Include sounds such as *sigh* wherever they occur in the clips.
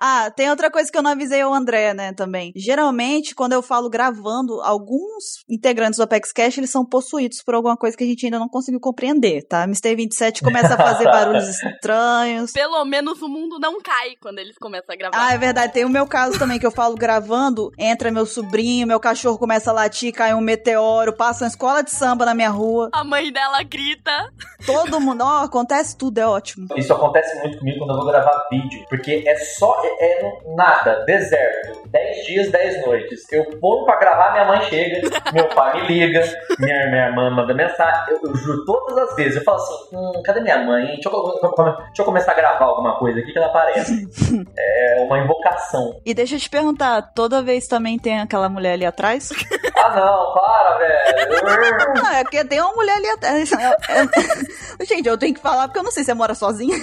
Ah, tem outra coisa que eu não avisei ao André, né, também. Geralmente, quando eu falo gravando, alguns integrantes do Apex Cash, eles são possuídos por alguma coisa que a gente ainda não conseguiu compreender, tá? Mr. 27 começa a fazer *laughs* barulhos estranhos. Pelo menos o mundo não cai quando eles começam a gravar. Ah, é verdade. Tem o meu caso também, que eu falo gravando, entra meu sobrinho, meu cachorro começa a latir, cai um meteoro, passa uma escola de samba na minha rua. A mãe dela grita. Todo mundo, ó, acontece tudo, é ótimo. Isso acontece muito comigo quando eu vou gravar vídeo, porque é só, é, é nada, deserto. 10 dias, 10 noites. Eu ponho pra gravar, minha mãe chega, meu pai me liga, minha, minha irmã manda mensagem. Eu, eu juro todas as vezes, eu falo assim, hum, cadê minha mãe? Deixa eu, deixa eu começar a gravar alguma coisa aqui que ela aparece. *laughs* é uma invocação. E deixa eu te perguntar, toda vez também tem aquela mulher ali atrás? Ah não, para, velho. Não, é porque tem uma mulher ali atrás. *laughs* Gente, eu tenho que falar porque eu não sei se você mora sozinha.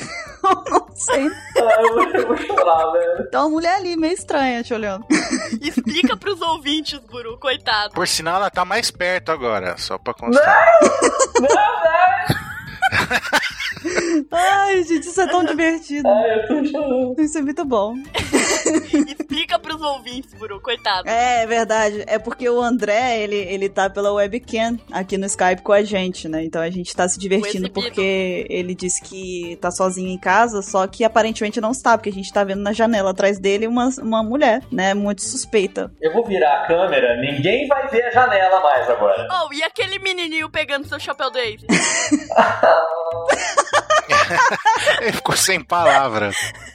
Eu não sei. Ah, eu, vou, eu vou chorar, velho. Então uma mulher ali, meio estranha, te olhando. Explica pros ouvintes, Buru, coitado. Por sinal, ela tá mais perto agora, só pra constar. Não, não. Ai, gente, isso é tão divertido. Ai, eu tô chorando. Isso é muito bom. *laughs* Explica pros ouvintes, Buru, coitado. É, é verdade. É porque o André, ele, ele tá pela webcam aqui no Skype com a gente, né? Então a gente tá se divertindo porque ele disse que tá sozinho em casa, só que aparentemente não está, porque a gente tá vendo na janela atrás dele uma, uma mulher, né? Muito suspeita. Eu vou virar a câmera, ninguém vai ver a janela mais agora. Oh, e aquele menininho pegando seu chapéu Dave? *laughs* *laughs* Ele ficou sem palavra.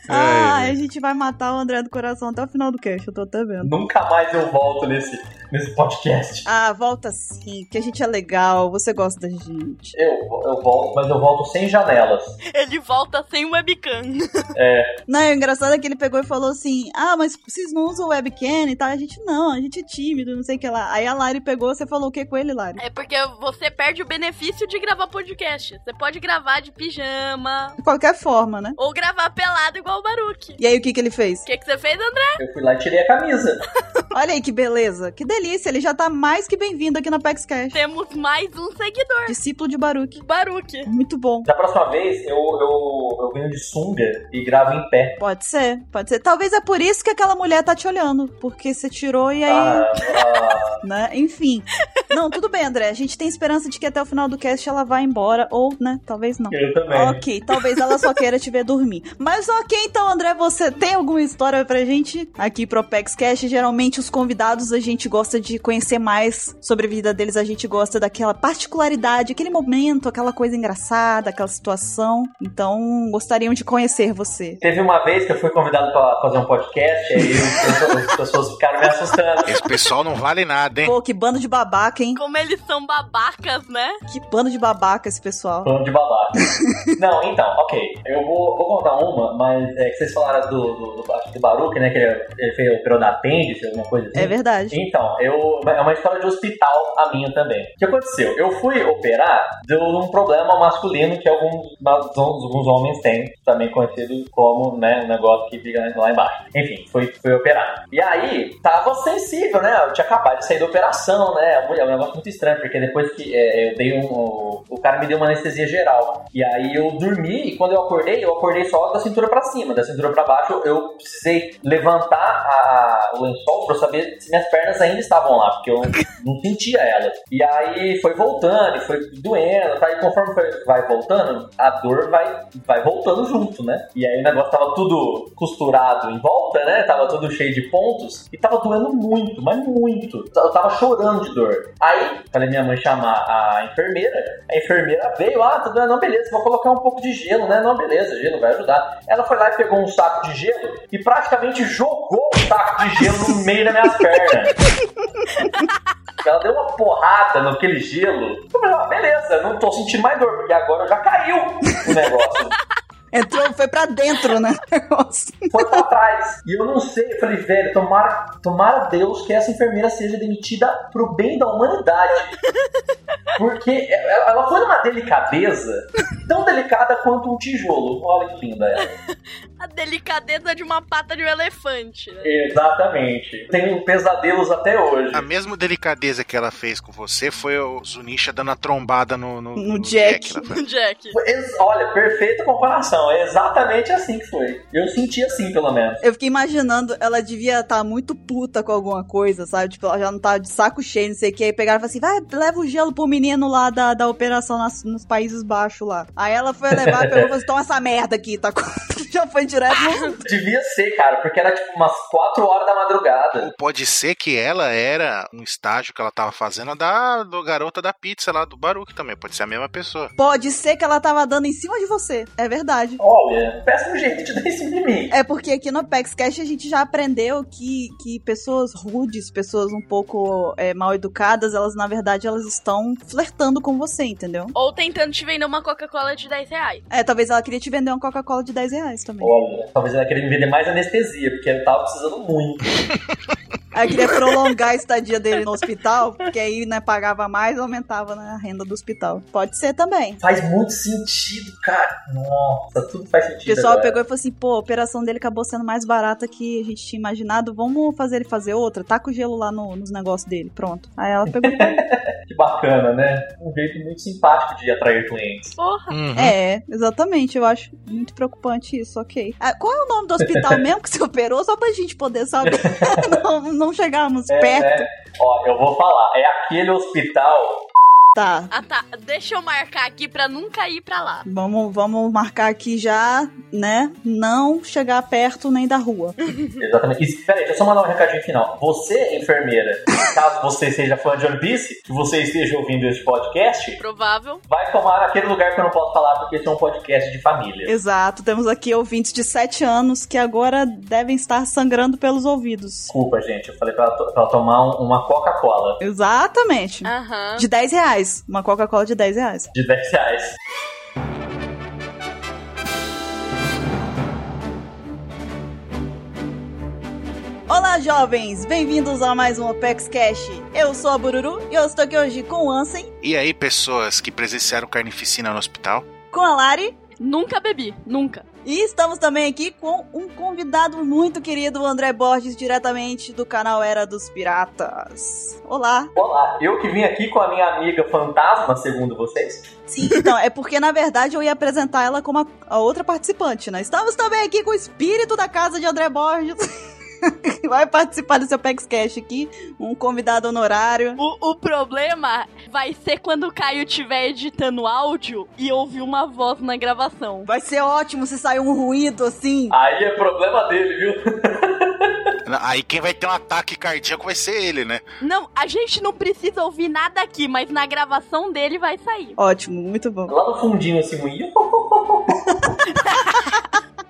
Ah, Ai, a gente vai matar o André do coração até o final do cast, eu tô até vendo. Nunca mais eu volto nesse, nesse podcast. Ah, volta sim, que a gente é legal, você gosta da gente. Eu, eu volto, mas eu volto sem janelas. Ele volta sem webcam. *laughs* Não, o engraçado é que ele pegou e falou assim: Ah, mas vocês não usam webcam e tal? A gente não, a gente é tímido, não sei o que lá. Aí a Lari pegou, você falou o que com ele, Lari? É porque você perde o benefício de gravar podcast. Você pode gravar de pijama, De qualquer forma, né? ou gravar pelado igual o Baruque. E aí, o que que ele fez? O que, que você fez, André? Eu fui lá e tirei a camisa. *laughs* Olha aí que beleza, que delícia, ele já tá mais que bem-vindo aqui na PEX Cash. Temos mais um seguidor. Discípulo de Baruch. Baruque. Muito bom. Da próxima vez, eu, eu, eu venho de sunga e gravo em pé. Pode ser, pode ser. Talvez é por isso que aquela mulher tá te olhando. Porque você tirou e aí, Ah, *laughs* ah, né? Enfim. Não, tudo bem, André. A gente tem esperança de que até o final do cast ela vá embora. Ou, né? Talvez não. eu também. Ok, talvez ela só queira te ver dormir. Mas ok, então, André, você tem alguma história pra gente aqui pro Apex Cash? Geralmente os convidados a gente gosta de conhecer mais sobre a vida deles, a gente gosta daquela particularidade, aquele momento, aquela coisa engraçada, aquela situação. Então, gostariam de conhecer você. Teve uma vez que eu fui convidado pra fazer um podcast, aí as- *laughs* as pessoas ficaram me assustando. esse pessoal não vale nada, hein? Pô, que bando de babaca, hein? Como eles são babacas, né? Que bando de babaca esse pessoal. Falando de babaca. Não, então, ok. Eu vou, vou contar uma, mas é que vocês falaram do, do, do, do Baruch, né? Que ele, ele fez operou da apêndice, alguma coisa assim. É verdade. Então, eu, é uma história de hospital a minha também. O que aconteceu? Eu fui operar de um problema masculino que alguns, alguns homens têm, também conhecido como, né, um negócio que fica lá embaixo. Enfim, fui, fui operar. E aí, tava sensível, né? Eu tinha acabado de sair da operação, né? É um negócio muito estranho, porque depois que é, eu dei um. O, o cara me deu uma anestesia geral. E aí eu dormi, e quando eu acordei, eu acordei só da cintura pra cima. Da cintura pra baixo, eu precisei levantar a- o lençol eu saber se minhas pernas ainda estavam lá, porque eu não sentia elas. E aí foi voltando, e foi doendo, tá? E conforme foi, vai voltando, a dor vai, vai voltando junto, né? E aí o negócio tava tudo costurado em volta, né? Tava tudo cheio de pontos, e tava doendo muito, mas muito. Eu tava chorando de dor. Aí, falei minha mãe chamar a enfermeira, a enfermeira veio, ah, tá doendo, não, beleza, vou colocar um pouco de gelo, né? Não, beleza, gelo vai ajudar. Ela foi lá e pegou um saco de gelo e praticamente jogou o saco de gelo no meio das minhas pernas. *laughs* *laughs* Ela deu uma porrada naquele gelo. Eu falei, ah, beleza, não tô sentindo mais dor, porque agora já caiu o negócio. Entrou, foi pra dentro, né? *laughs* Foi pra trás. E eu não sei, eu falei, velho, tomara, tomara Deus que essa enfermeira seja demitida pro bem da humanidade. Porque ela foi numa delicadeza tão delicada quanto um tijolo. Olha que linda ela. A delicadeza de uma pata de um elefante. Né? Exatamente. Tenho pesadelos até hoje. A mesma delicadeza que ela fez com você foi o Zunisha dando a trombada no, no, No Jack. lá, foi. No Jack. *laughs* Olha, perfeita comparação. É exatamente assim que foi. Eu senti assim, pelo menos. Eu fiquei imaginando, ela devia estar muito puta com alguma coisa, sabe? Tipo, ela já não tá de saco cheio, não sei o que. Aí pegaram e falaram assim: vai, leva o gelo pro menino lá da, da operação nas- nos Países Baixos lá. Aí ela foi levar, pegou e falou assim: toma essa merda aqui, tá? *laughs* já foi direto no. Devia ser, cara, porque era tipo umas 4 horas da madrugada. Ou pode ser que ela era um estágio que ela tava fazendo da do garota da pizza lá do Baruque também. Pode ser a mesma pessoa. Pode ser que ela tava dando em cima de você. É verdade. Olha, péssimo jeito de *laughs* dar em cima de mim. É porque aqui no Apex Cash a gente já aprendeu que, que pessoas rudes, pessoas um pouco é, mal educadas, elas na verdade elas estão flertando com você, entendeu? Ou tentando te vender uma Coca-Cola de 10 reais. É, talvez ela queria te vender uma Coca-Cola de 10 reais também. Olha, talvez ela queria me vender mais anestesia, porque ele tava precisando muito. *laughs* Aí queria *laughs* prolongar a estadia dele no hospital, porque aí, né, pagava mais, aumentava né, a renda do hospital. Pode ser também. Faz muito sentido, cara. Nossa, tudo faz O sentido. pessoal agora. pegou e falou assim: pô, a operação dele acabou sendo mais barata que a gente tinha imaginado. Vamos fazer ele fazer outra? Taca o gelo lá no- nos negócios dele. Pronto. Aí ela pegou e *laughs* Que bacana, né? Um jeito muito simpático de atrair clientes. Porra. Uhum. É, exatamente. Eu acho muito preocupante isso, ok. Ah, qual é o nome do hospital *laughs* mesmo que você operou? Só pra gente poder saber. não, não chegarmos É, perto. é. Ó, eu vou falar. É aquele hospital. Tá. Ah tá, deixa eu marcar aqui pra nunca ir pra lá. Vamos, vamos marcar aqui já, né? Não chegar perto nem da rua. *laughs* Exatamente. E, peraí, deixa eu só mandar um recadinho final. Você, enfermeira, caso você seja fã de One Piece, que você esteja ouvindo este podcast, Provável. vai tomar naquele lugar que eu não posso falar, porque esse é um podcast de família. Exato. Temos aqui ouvintes de 7 anos que agora devem estar sangrando pelos ouvidos. Desculpa, gente. Eu falei pra ela, pra tomar um- uma Coca-Cola Exatamente. Aham. De 10 reais. Uma Coca-Cola de 10 reais. de 10 reais. Olá, jovens! Bem-vindos a mais um Apex Cash. Eu sou a Bururu e eu estou aqui hoje com o Ansem, E aí, pessoas que presenciaram carnificina no hospital? com a Lari Nunca bebi, nunca. e estamos também aqui com um convidado muito querido, o André Borges, diretamente do canal Era dos Piratas. Olá! Olá, eu que vim aqui com a minha amiga fantasma, segundo vocês. Sim, então, é porque na verdade eu ia apresentar ela como a, a outra participante, né? Estamos também aqui com o espírito da casa de André Borges. *laughs* *laughs* Vai participar do seu Apex Cash aqui, um convidado honorário. O, o problema vai ser quando o Caio estiver editando áudio e ouvir uma voz na gravação. Vai ser ótimo se sair um ruído assim. Aí é problema dele, viu? Aí quem vai ter um ataque cardíaco vai ser ele, né? Não, a gente não precisa ouvir nada aqui, mas na gravação dele vai sair. Ótimo, muito bom. Lá no fundinho, assim, um... *laughs*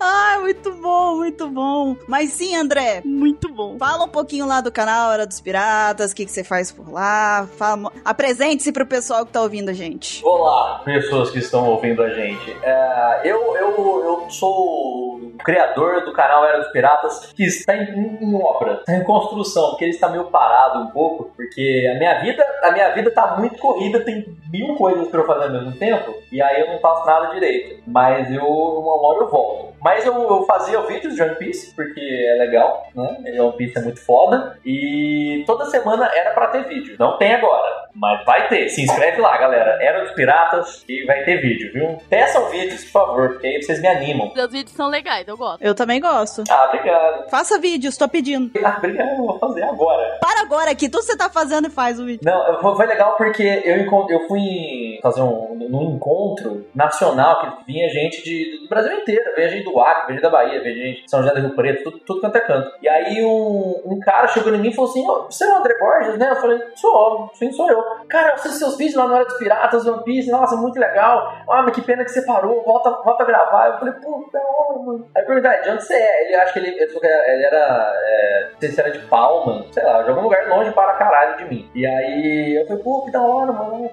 Ah, muito bom, muito bom. Mas sim, André, Muito bom. fala um pouquinho lá do canal Era dos Piratas, o que, que você faz por lá. Fala- Apresente-se pro pessoal que tá ouvindo a gente. Olá, pessoas que estão ouvindo a gente. É, eu, eu, eu sou o criador do canal Era dos Piratas, que está em, em- em obra, está em construção, porque ele está meio parado um pouco, porque a minha vida, a minha vida tá muito corrida, tem mil coisas para eu fazer ao mesmo tempo, e aí eu não faço nada direito. Mas eu, uma hora eu volto. Mas eu, eu fazia vídeos de One Piece, porque é legal, né? One Piece é muito foda. E toda semana era pra ter vídeo. Não tem agora, mas vai ter. Se inscreve lá, galera. Era dos Piratas e vai ter vídeo, viu? Peçam vídeos, por favor, porque aí vocês me animam. Os vídeos são legais, eu gosto. Eu também gosto. Ah, obrigado. Faça vídeos, tô pedindo. *laughs* Ah, obrigado, eu vou fazer agora. Para agora aqui, tudo que você tá fazendo e faz o vídeo. Não, foi- legal porque eu, eu fui fazer um, num encontro nacional que vinha gente de, do Brasil inteiro, veio gente do Acre, veio da Bahia, veio de São José do Rio Preto, tudo, tudo quanto é canto. E aí um, um cara chegou em mim e falou assim, "Ô, você é o André Borges, né? Eu falei, sou, sim, sou eu. Cara, eu assisti seus vídeos lá no Hora dos Piratas, One Piece, nossa, muito legal. Ah, mas que pena que você parou, volta, volta a gravar. Eu falei, hora, mano. Aí eu perguntei, de onde você é? Ele acha que ele, ele, ele era, é, não sei se era de Palma, sei lá, de algum lugar longe para caralho de mim. E aí eu falei, pô, que da hora, mano,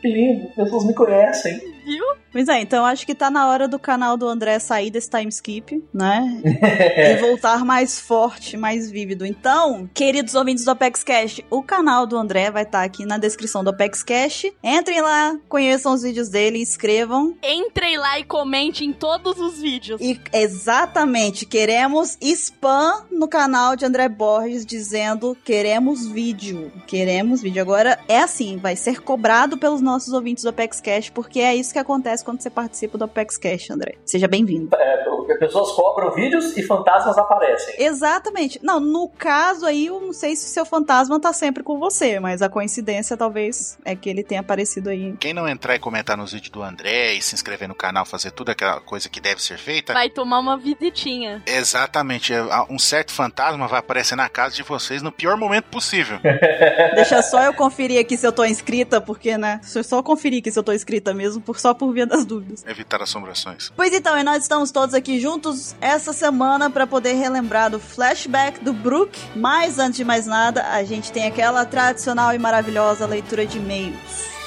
que lindo, pessoas me conhecem. Viu? Pois é, então acho que tá na hora do canal do André sair desse time skip, né? *laughs* e voltar mais forte, mais vívido. Então, queridos ouvintes do Apex Cash, o canal do André vai estar tá aqui na descrição do Apex Cash. Entrem lá, conheçam os vídeos dele, inscrevam. Entrem lá e comentem em todos os vídeos. E exatamente, queremos spam no canal de André Borges dizendo queremos vídeo, queremos vídeo. Agora é assim, vai ser cobrado pelos nossos ouvintes do Apex Cash, porque é isso que acontece quando você participa do Apex Cash, André. Seja bem-vindo. É, pessoas cobram vídeos e fantasmas aparecem. Exatamente. Não, no caso aí, eu não sei se seu fantasma tá sempre com você, mas a coincidência talvez é que ele tenha aparecido aí. Quem não entrar e comentar nos vídeos do André e se inscrever no canal, fazer tudo aquela coisa que deve ser feita. Vai tomar uma visitinha. Exatamente. É, um certo fantasma vai aparecer na casa de vocês no pior momento possível. *laughs* Deixa só eu conferir aqui se eu tô inscrita, porque, né? Deixa eu só conferir aqui se eu tô inscrita mesmo, por, só por via das dúvidas. Evitar assombrações. Pois então, e nós estamos todos aqui juntos essa semana para poder relembrar do flashback do Brook. Mas antes de mais nada, a gente tem aquela tradicional e maravilhosa leitura de e-mails.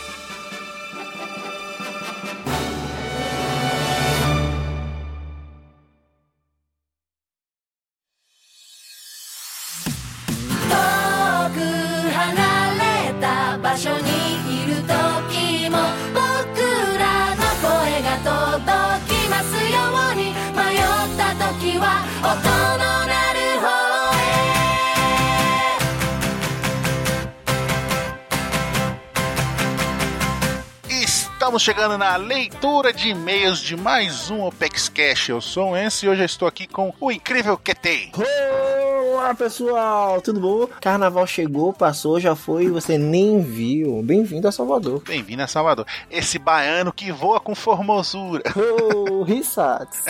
Estamos chegando na leitura de e-mails de mais um Opex Cash. Eu sou o Enzo e hoje eu estou aqui com o incrível Ketei. Olá pessoal, tudo bom? Carnaval chegou, passou, já foi, você nem viu. Bem-vindo a Salvador. Bem-vindo a Salvador. Esse baiano que voa com formosura. Oh, *laughs* risats.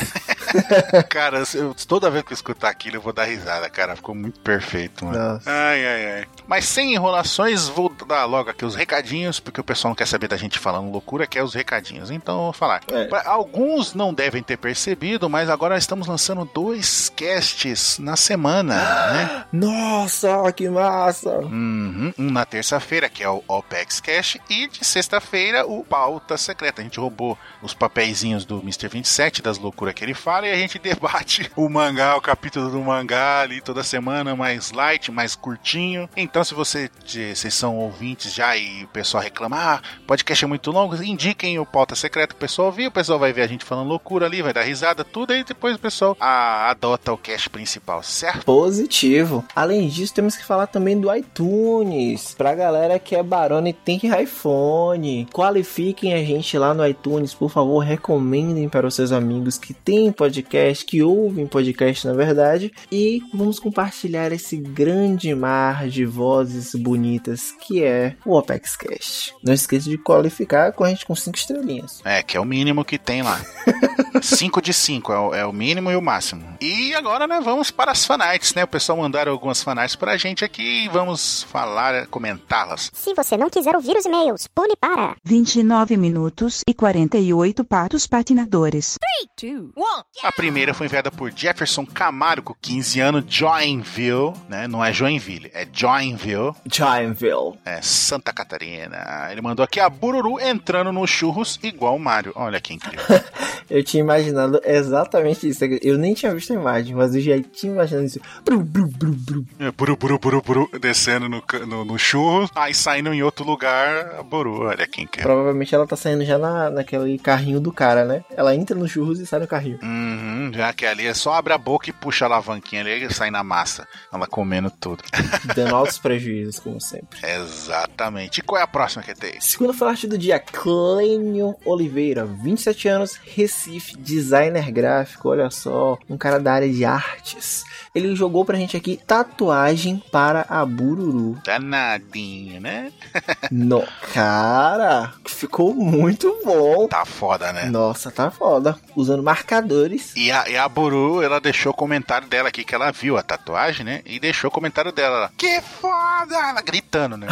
*laughs* cara, eu, toda vez que eu escutar aquilo eu vou dar risada, cara. Ficou muito perfeito, mano. Nossa. Ai, ai, ai. Mas sem enrolações, vou dar logo aqui os recadinhos, porque o pessoal não quer saber da gente falando loucura, quer os recadinhos. Então eu vou falar. É. Alguns não devem ter percebido, mas agora estamos lançando dois casts na semana, né? Nossa, que massa! Uhum. Um na terça-feira, que é o OPEX Cast, e de sexta-feira o Pauta Secreta. A gente roubou os papeizinhos do Mr. 27, das loucuras que ele fala, e a gente *laughs* debate o mangá, o capítulo do mangá ali toda semana, mais light, mais curtinho. Então, se você, vocês são ouvintes já e o pessoal reclama, ah, podcast é muito longo, indiquem o pauta secreto o pessoal ouvir, o pessoal vai ver a gente falando loucura ali, vai dar risada, tudo, aí depois o pessoal ah, adota o cast principal, certo? Positivo. Além disso, temos que falar também do iTunes. Pra galera que é barona e tem iPhone, qualifiquem a gente lá no iTunes, por favor, recomendem para os seus amigos que têm podcast, que ouvem podcast na verdade, e vamos compartilhar esse grande mar de vozes bonitas que é o Opex Cast. Não esqueça de qualificar com a gente com 5 estrelinhas. É, que é o mínimo que tem lá. *laughs* 5 de 5 é, o, é o mínimo e o máximo. E agora, né, vamos para as fanarts, né? O pessoal mandaram algumas fanarts pra gente aqui e vamos falar, comentá-las. Se você não quiser ouvir os e-mails, pule para 29 minutos e 48 patos patinadores. 3, 2, 1. A primeira foi enviada por Jefferson Camargo, 15 anos, Joinville, né? Não é Joinville, é Joinville. Joinville. É, Santa Catarina. Ele mandou aqui a Bururu entrando nos churros igual o Mario. Olha que incrível. *laughs* eu tinha imaginado exatamente isso. Eu nem tinha visto a imagem, mas eu já tinha imaginado isso. Bru, bru, bru, bru. É, buru, buru, buru, buru, descendo no, no, no churro, aí saindo em outro lugar, Buru. Olha quem quer. Provavelmente ela tá saindo já na, naquele carrinho do cara, né? Ela entra nos churros e sai no carrinho. Uhum, já que ali é só abre a boca e puxa a alavanquinha ali e sai na massa. Ela comendo tudo. *laughs* Dando altos prejuízos, como sempre. Exatamente. E qual é a próxima que tem? Segunda flash do dia, Clênio Oliveira, 27 anos, Recife, designer gráfico, olha só, um cara da área de artes. Ele jogou pra gente aqui tatuagem para a Bururu. Danadinho, né? *laughs* no, cara, ficou muito bom. Tá foda, né? Nossa, tá foda. Usando marcadores. E a, e a Buru, ela deixou o comentário dela aqui, que ela viu a tatuagem, né? E deixou o comentário dela. Que foda! Ela gritando, né?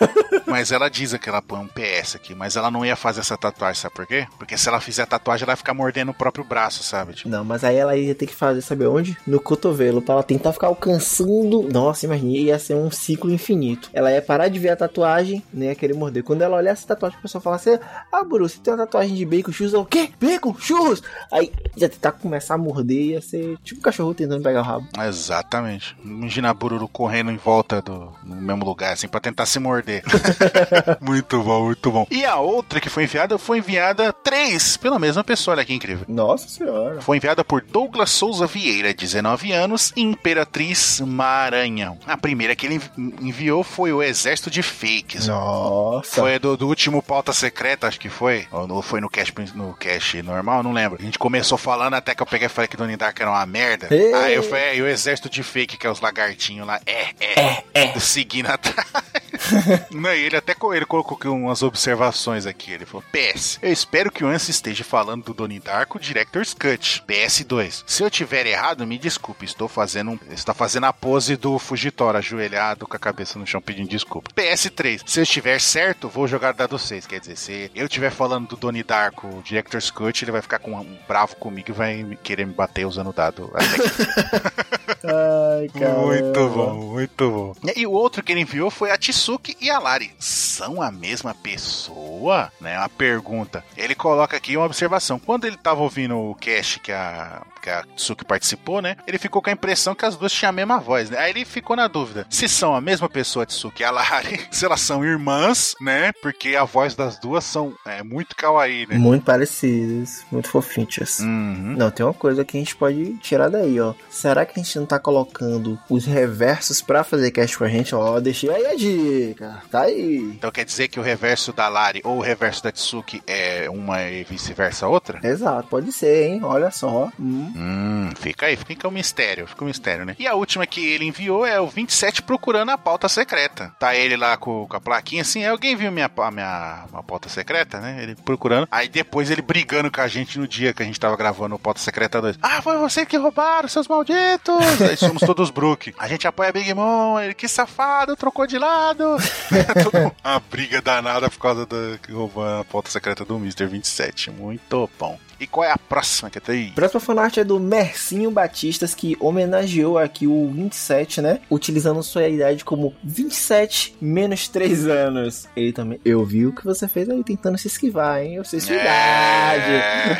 *laughs* Mas ela diz que ela põe um PS aqui, mas ela não ia fazer essa tatuagem, sabe por quê? Porque se ela fizer a tatuagem, ela vai ficar mordendo o próprio braço, sabe? Tipo, Não, mas aí ela ia ter que fazer, sabe onde? No cotovelo, pra ela tentar ficar alcançando. Nossa, imagina, ia ser um ciclo infinito. Ela ia parar de ver a tatuagem, nem ia querer morder. Quando ela olhasse a tatuagem, a pessoa falasse: Ah, Buru, você tem uma tatuagem de bacon churros? O quê? Bacon churros? Aí ia tentar começar a morder, ia ser tipo um cachorro tentando pegar o rabo. Exatamente. Imagina a Bururu correndo em volta do no mesmo lugar, assim, pra tentar se morder. *laughs* *laughs* muito bom, muito bom. E a outra que foi enviada foi enviada três pela mesma pessoa, olha que incrível. Nossa senhora. Foi enviada por Douglas Souza Vieira, 19 anos, Imperatriz Maranhão. A primeira que ele envi- enviou foi o Exército de Fakes. Nossa. Foi do, do último pauta secreta, acho que foi. Ou no- foi no cache, no cache normal, não lembro. A gente começou falando até que eu peguei e falei que Donnie Dark era uma merda. Ei. Aí eu falei, é, e o exército de fake, que é os lagartinhos lá, é, é, é, seguindo atrás. *laughs* não, e ele até ele colocou aqui umas observações aqui. Ele falou: PS, eu espero que o Anse esteja falando do Donnie Darko Director's Cut. PS2. Se eu tiver errado, me desculpe. Estou fazendo um, está fazendo a pose do Fugitora, ajoelhado com a cabeça no chão pedindo desculpa. PS3. Se eu estiver certo, vou jogar dado 6. Quer dizer, se eu estiver falando do Donnie Darko Director's Cut, ele vai ficar com um bravo comigo e vai querer me bater usando o dado. Até *laughs* que *laughs* Ai, cara. muito bom, muito bom. E o outro que ele enviou foi a Tsuki e a Lari. São a mesma pessoa? Né? Uma pergunta. Ele coloca aqui uma observação. Quando ele tava ouvindo o cast que a, que a Tsuki participou, né? Ele ficou com a impressão que as duas tinham a mesma voz, né? Aí ele ficou na dúvida. Se são a mesma pessoa, a Tsuki e a Lari, *laughs* se elas são irmãs, né? Porque a voz das duas são é, muito kawaii, né? Muito parecidos, muito fofinhos. Uhum. Não, tem uma coisa que a gente pode tirar daí, ó. Será que a gente não tá colocando os reversos pra fazer cast com a gente? Ó, deixei aí a dica. Tá aí. Então quer dizer que o reverso da Lari ou o reverso da Tsuki é uma e vice-versa a outra? Exato, pode ser, hein? Olha só. Hum. Hum, fica aí, fica um mistério, fica um mistério, né? E a última que ele enviou é o 27 procurando a pauta secreta. Tá ele lá com, com a plaquinha assim, alguém viu minha, minha pauta secreta, né? Ele procurando. Aí depois ele brigando com a gente no dia que a gente tava gravando o pauta secreta 2. Ah, foi você que roubaram, seus malditos! aí somos todos Brook. A gente apoia Big Mom, ele que safado, trocou de lado. *laughs* Tudo uma briga danada por causa da roubou a pauta secreta do Mr. 27. Muito bom. E qual é a próxima que tem aí? Próxima fanart é do Mercinho Batistas, que homenageou aqui o 27, né? Utilizando sua idade como 27 menos 3 anos. Ele também. Eu vi o que você fez aí tentando se esquivar, hein? Eu sei sua idade. É.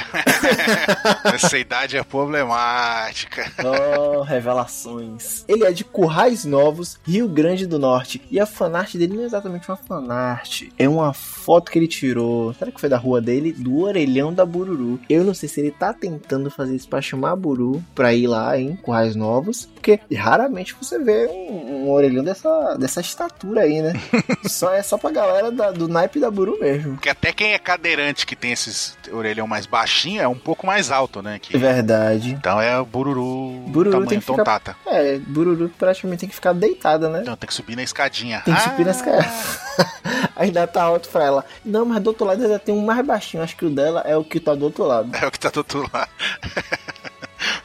*laughs* Essa idade é problemática. Oh, revelações. Ele é de Currais Novos, Rio Grande do Norte. E a fanart dele não é exatamente uma fanart. É uma foto que ele tirou. Será que foi da rua dele? Do orelhão da Bururu. Eu não sei se ele tá tentando fazer isso pra chamar a Buru pra ir lá em Currais Novos. Porque raramente você vê um, um orelhão dessa, dessa estatura aí, né? *laughs* só é só pra galera da- do naipe da Buru mesmo. Porque até quem é cadeirante que tem esses orelhão mais baixinho é um pouco mais alto, né? Que- É verdade. Então é o bururu, Bururu tamanho tem que ficar- tontata. É, Bururu praticamente tem que ficar deitada, né? Então tem que subir na escadinha. Tem que subir Ah, nas *laughs* caras. Ainda tá alto pra ela. Não, mas do outro lado ainda tem um mais baixinho. Acho que o dela é o que tá do outro lado. É o que tá do outro lado.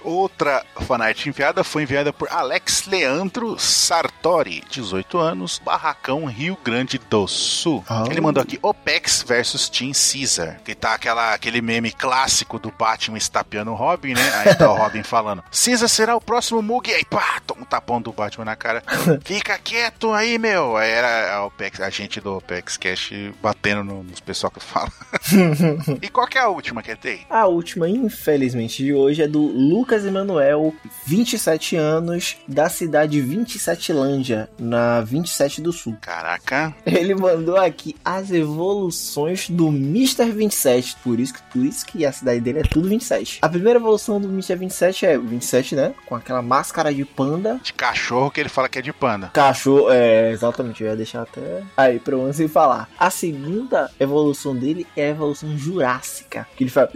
Outra fanart enviada foi enviada por Alex Leandro Sartori, 18 anos, Barracão, Rio Grande do Sul. Ah. Ele mandou aqui Opex versus Team Caesar, que tá aquela, aquele meme clássico do Batman estapeando o Robin, né? Aí tá o Robin *laughs* falando, Caesar será o próximo Mug, aí pá, toma um tapão do Batman na cara. *laughs* Fica quieto aí, meu. Aí era a, Opex, a gente do Opex Cash batendo no- nos pessoal que fala. *laughs* e qual que é a última que tem? A última, infelizmente, de hoje é do Lucas Emanuel, 27 anos, da cidade 27 Lândia, na 27 do Sul. Caraca, Ele mandou aqui as evoluções do Mr. 27, por isso, que, por isso que a cidade dele é tudo 27. A primeira evolução do Mr. 27 é o 27, né? Com aquela máscara de panda, de cachorro que ele fala que é de panda. Cachorro, é, exatamente, eu ia deixar até aí pra você falar. A segunda evolução dele é a evolução jurássica, que ele fala...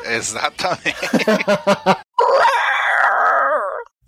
*laughs* Exatamente.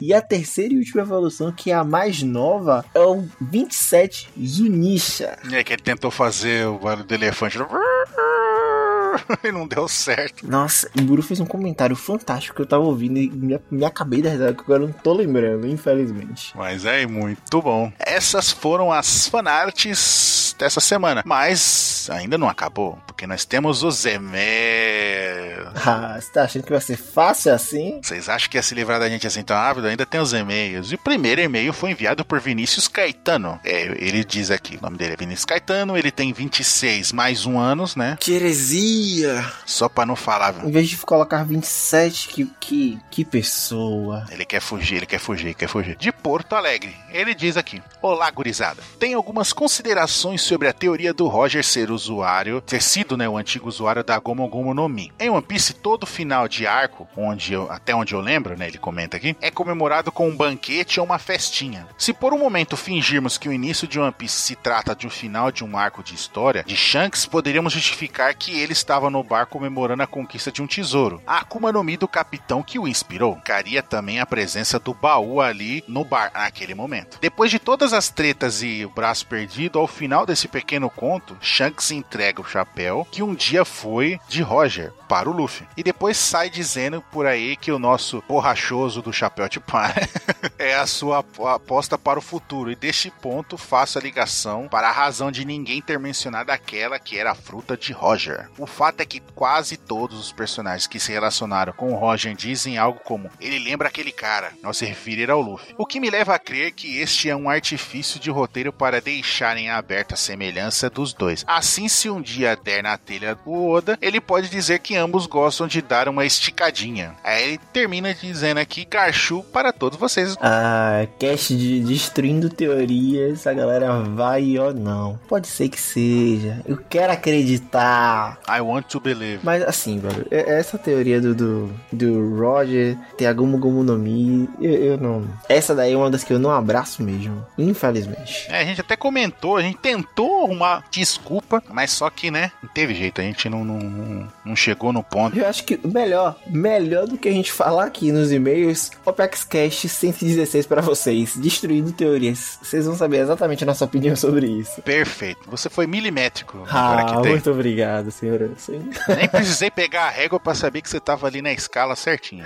E a terceira e última evolução, que é a mais nova, é o 27 Zunisha. E aí que ele tentou fazer o barulho do elefante. *laughs* e não deu certo. Nossa, o Guru fez um comentário fantástico que eu tava ouvindo e me, me acabei de risada, que agora eu não tô lembrando, infelizmente. Mas é muito bom. Essas foram as fanarts dessa semana. Mas ainda não acabou, porque nós temos os e-mails. *laughs* Ah, você tá achando que vai ser fácil assim? Vocês acham que ia se livrar da gente assim tão rápido? Ainda tem os e-mails. E o primeiro e-mail foi enviado por Vinícius Caetano. É, ele diz aqui, o nome dele é Vinícius Caetano, ele tem 26 mais um anos, né? Que heresia! Só pra não falar. Em vez de colocar 27, que, que, que pessoa. Ele quer fugir, ele quer fugir, ele quer fugir. De Porto Alegre. Ele diz aqui: Olá, gurizada. Tem algumas considerações sobre a teoria do Roger ser usuário, ter sido, né, o antigo usuário da Gomu Gomu no Mi. Em One Piece, todo final de arco, onde eu, até onde eu lembro, né, ele comenta aqui, é comemorado com um banquete ou uma festinha. Se por um momento fingirmos que o início de One Piece se trata de um final de um arco de história, de Shanks, poderíamos justificar que ele estava no bar comemorando a conquista de um tesouro. A Akuma no Mi do capitão que o inspirou. Caria também a presença do baú ali no bar naquele momento. Depois de todas as tretas e o braço perdido, ao final desse pequeno conto, Shanks entrega o chapéu que um dia foi de Roger para o Luffy. E depois sai dizendo por aí que o nosso borrachoso do chapéu de palha *laughs* é a sua ap- aposta para o futuro. E deste ponto faço a ligação para a razão de ninguém ter mencionado aquela que era a fruta de Roger. O fato é que quase todos os personagens que se relacionaram com o Roger dizem algo como ele lembra aquele cara, ao se referir ao Luffy. O que me leva a crer que este é um artifício de roteiro para deixarem aberta a semelhança dos dois. Assim, se um dia der na telha do Oda, ele pode dizer que ambos gostam de dar uma esticadinha. Aí ele termina dizendo aqui Garchu para todos vocês. Ah, cast de destruindo teorias, a galera vai ou não. Pode ser que seja. Eu quero acreditar. I want to believe. Mas assim, velho, e- essa teoria do, do, do Roger ter a Gomu Gomu no Mi, eu, eu não. Essa daí é uma das que eu não abraço mesmo. Infelizmente. É, a gente até comentou, a gente tentou uma desculpa, mas só que, né, não teve jeito, a gente não, não, não, chegou no ponto. Eu acho que melhor, melhor do que a gente falar aqui nos e-mails, OpexCast 116 pra vocês, destruindo teorias. Vocês vão saber exatamente a nossa opinião sobre isso. Perfeito, você foi milimétrico Ah, muito obrigado, senhora. Sim. Nem *laughs* precisei pegar a régua pra saber que você tava ali na escala certinho.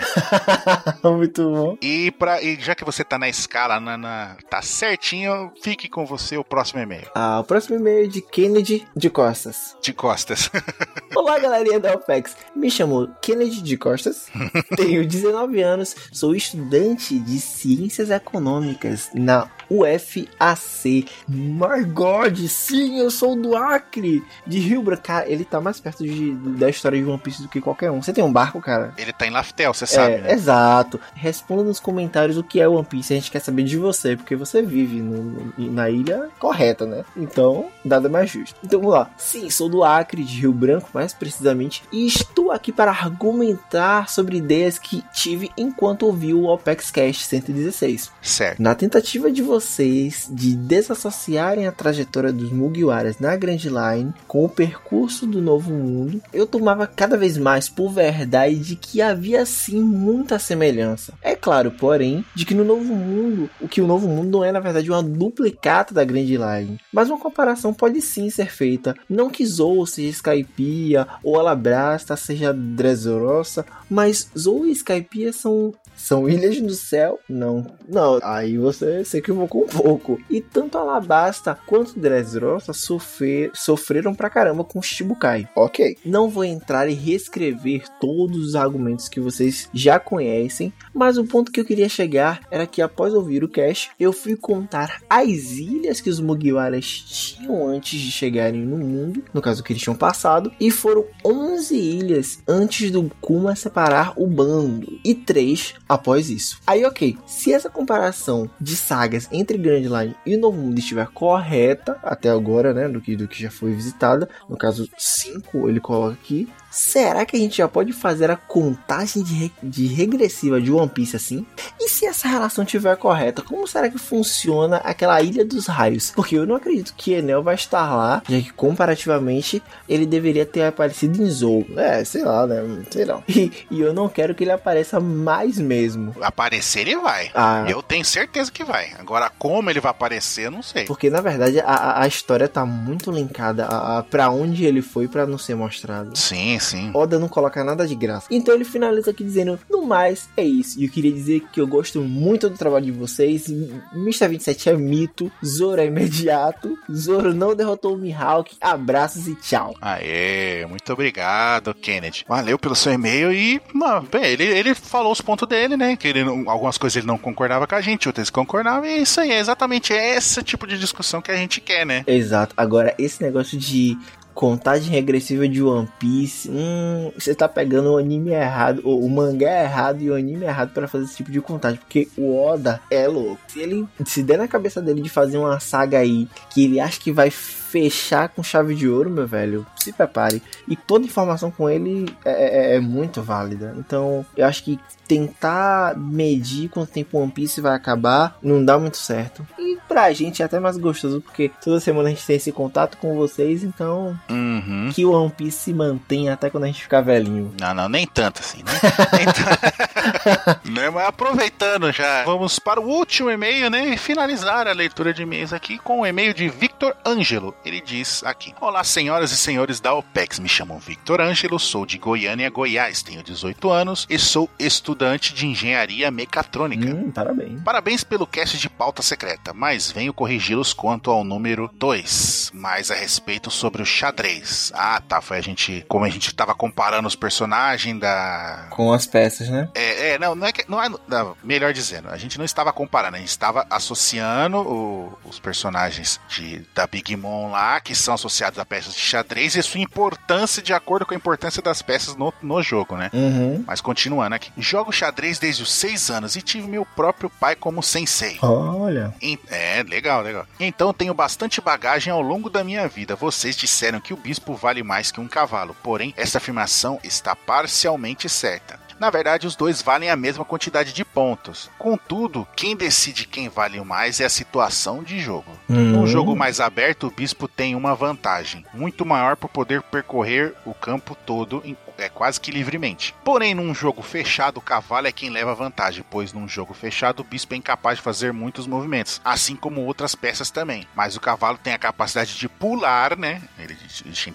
*laughs* muito bom. E, pra, e já que você tá na escala, na, na- tá certinho, fique com você o próximo e-mail. Ah, o próximo e-mail é de Kennedy de Costas. De costas. *laughs* Olá, galerinha da OPEX. Me chamo Kennedy de Costas, *laughs* tenho 19 anos, sou estudante de Ciências Econômicas na UFAC. My God, sim, eu sou do Acre, de Rio Branco. Cara, ele tá mais perto de- da história de One Piece do que qualquer um. Você tem um barco, cara? Ele tá em Laftel, você sabe, é, né? exato. Responda nos comentários o que é One Piece. A gente quer saber de você, porque você vive no- na ilha correta, né? Então, nada mais justo. Então vamos lá. Sim, sou do Acre, de Rio Branco, mais precisamente, e estou aqui para argumentar sobre ideias que tive enquanto ouvi o OPEX Cast 116. Certo. Na tentativa de vocês de desassociarem a trajetória dos Mugiwaras na Grand Line com o percurso do Novo Mundo, eu tomava cada vez mais por verdade de que havia sim muita semelhança. É claro, porém, de que no Novo Mundo, o que o Novo Mundo não é na verdade uma duplicata da Grand Line, mas uma comparação pode sim ser feita. Não que Zou seja Skypiea ou Alabrasta seja Dressrosa, mas Zou e Skypiea são são ilhas do céu? Não. Não, aí você se equivocou um pouco. E tanto Alabasta quanto Dressrosa sofrer, sofreram pra caramba com Shibukai. Ok. Não vou entrar e reescrever todos os argumentos que vocês já conhecem, mas o ponto que eu queria chegar era que após ouvir o cast, eu fui contar as ilhas que os Mugiwaras tinham antes de chegarem no mundo, no caso que eles tinham passado, e foram 11 ilhas antes do Kuma separar o bando, e 3 após isso. Aí, ok, se essa comparação de sagas entre Grand Line e o Novo Mundo estiver correta, até agora, né, do que, do que já foi visitada, no caso 5 ele coloca aqui, será que a gente já pode fazer a contagem de, re- de regressiva de One Piece assim? E se essa relação estiver correta, como será que funciona aquela Ilha dos Raios? Porque eu não acredito que Enel vai estar lá, já que comparativamente ele deveria ter aparecido em Zou. É, sei lá, né? Sei não. E, e eu não quero que ele apareça mais mesmo. Aparecer ele vai. Ah. Eu tenho certeza que vai. Agora, como ele vai aparecer, eu não sei. Porque na verdade a, a- história tá muito linkada a, a para onde ele foi pra não ser mostrado. Sim, Sim, sim. Oda não coloca nada de graça. Então ele finaliza aqui dizendo: No mais, é isso. E eu queria dizer que eu gosto muito do trabalho de vocês. Mr. 27 é mito. Zoro é imediato. Zoro não derrotou o Mihawk. Abraços e tchau. Aê, muito obrigado, Kennedy. Valeu pelo seu e-mail e, mano, bem, ele, ele falou os pontos dele, né? Que ele, não- algumas coisas ele não concordava com a gente, outras concordava. E isso aí, é exatamente esse tipo de discussão que a gente quer, né? Exato. Agora, esse negócio de contagem regressiva de One Piece, hum, você tá pegando o anime errado, ou o mangá errado e o anime errado pra fazer esse tipo de contagem, porque o Oda é louco. Se ele se der na cabeça dele de fazer uma saga aí que ele acha que vai fechar com chave de ouro, meu velho, se prepare. E toda informação com ele é, é- é muito válida. Então, eu acho que tentar medir quanto tempo One Piece vai acabar não dá muito certo. E pra gente é até mais gostoso, porque toda semana a gente tem esse contato com vocês, então Uhum. que o One Piece se mantenha até quando a gente ficar velhinho. Não, não, nem tanto assim, né? *laughs* Nem tanto. né? Mas aproveitando já, vamos para o último e-mail, né? E finalizar a leitura de e-mails aqui com o e-mail de Victor Ângelo. Ele diz aqui: Olá, senhoras e senhores da OPEX. Me chamo Victor Ângelo, sou de Goiânia, Goiás, tenho 18 anos e sou estudante de engenharia mecatrônica. Hum, parabéns. Parabéns pelo cast de pauta secreta, mas venho corrigi-los quanto ao número 2, mais a respeito sobre o xadrez. Ah, tá, foi a gente, como a gente tava comparando os personagens da Com as peças, né? é, é, não, não é que. Não é, não, melhor dizendo, a gente não estava comparando, a gente estava associando o- os personagens de, da Big Mom lá, que são associados a peças de xadrez, e a sua importância de acordo com a importância das peças no, no jogo, né? Uhum. Mas continuando aqui. Jogo xadrez desde os 6 anos e tive meu próprio pai como sensei. Olha. Em- É, legal, legal. Então tenho bastante bagagem ao longo da minha vida. Vocês disseram que o bispo vale mais que um cavalo, porém, essa afirmação está parcialmente certa. Na verdade, os dois valem a mesma quantidade de pontos. Contudo, quem decide quem vale mais é a situação de jogo. Num Hum. jogo mais aberto, o bispo tem uma vantagem muito maior por poder percorrer o campo todo em- é, quase que livremente. Porém, num jogo fechado, o cavalo é quem leva vantagem, pois num jogo fechado o bispo é incapaz de fazer muitos movimentos, assim como outras peças também. Mas o cavalo tem a capacidade de pular, né? Ele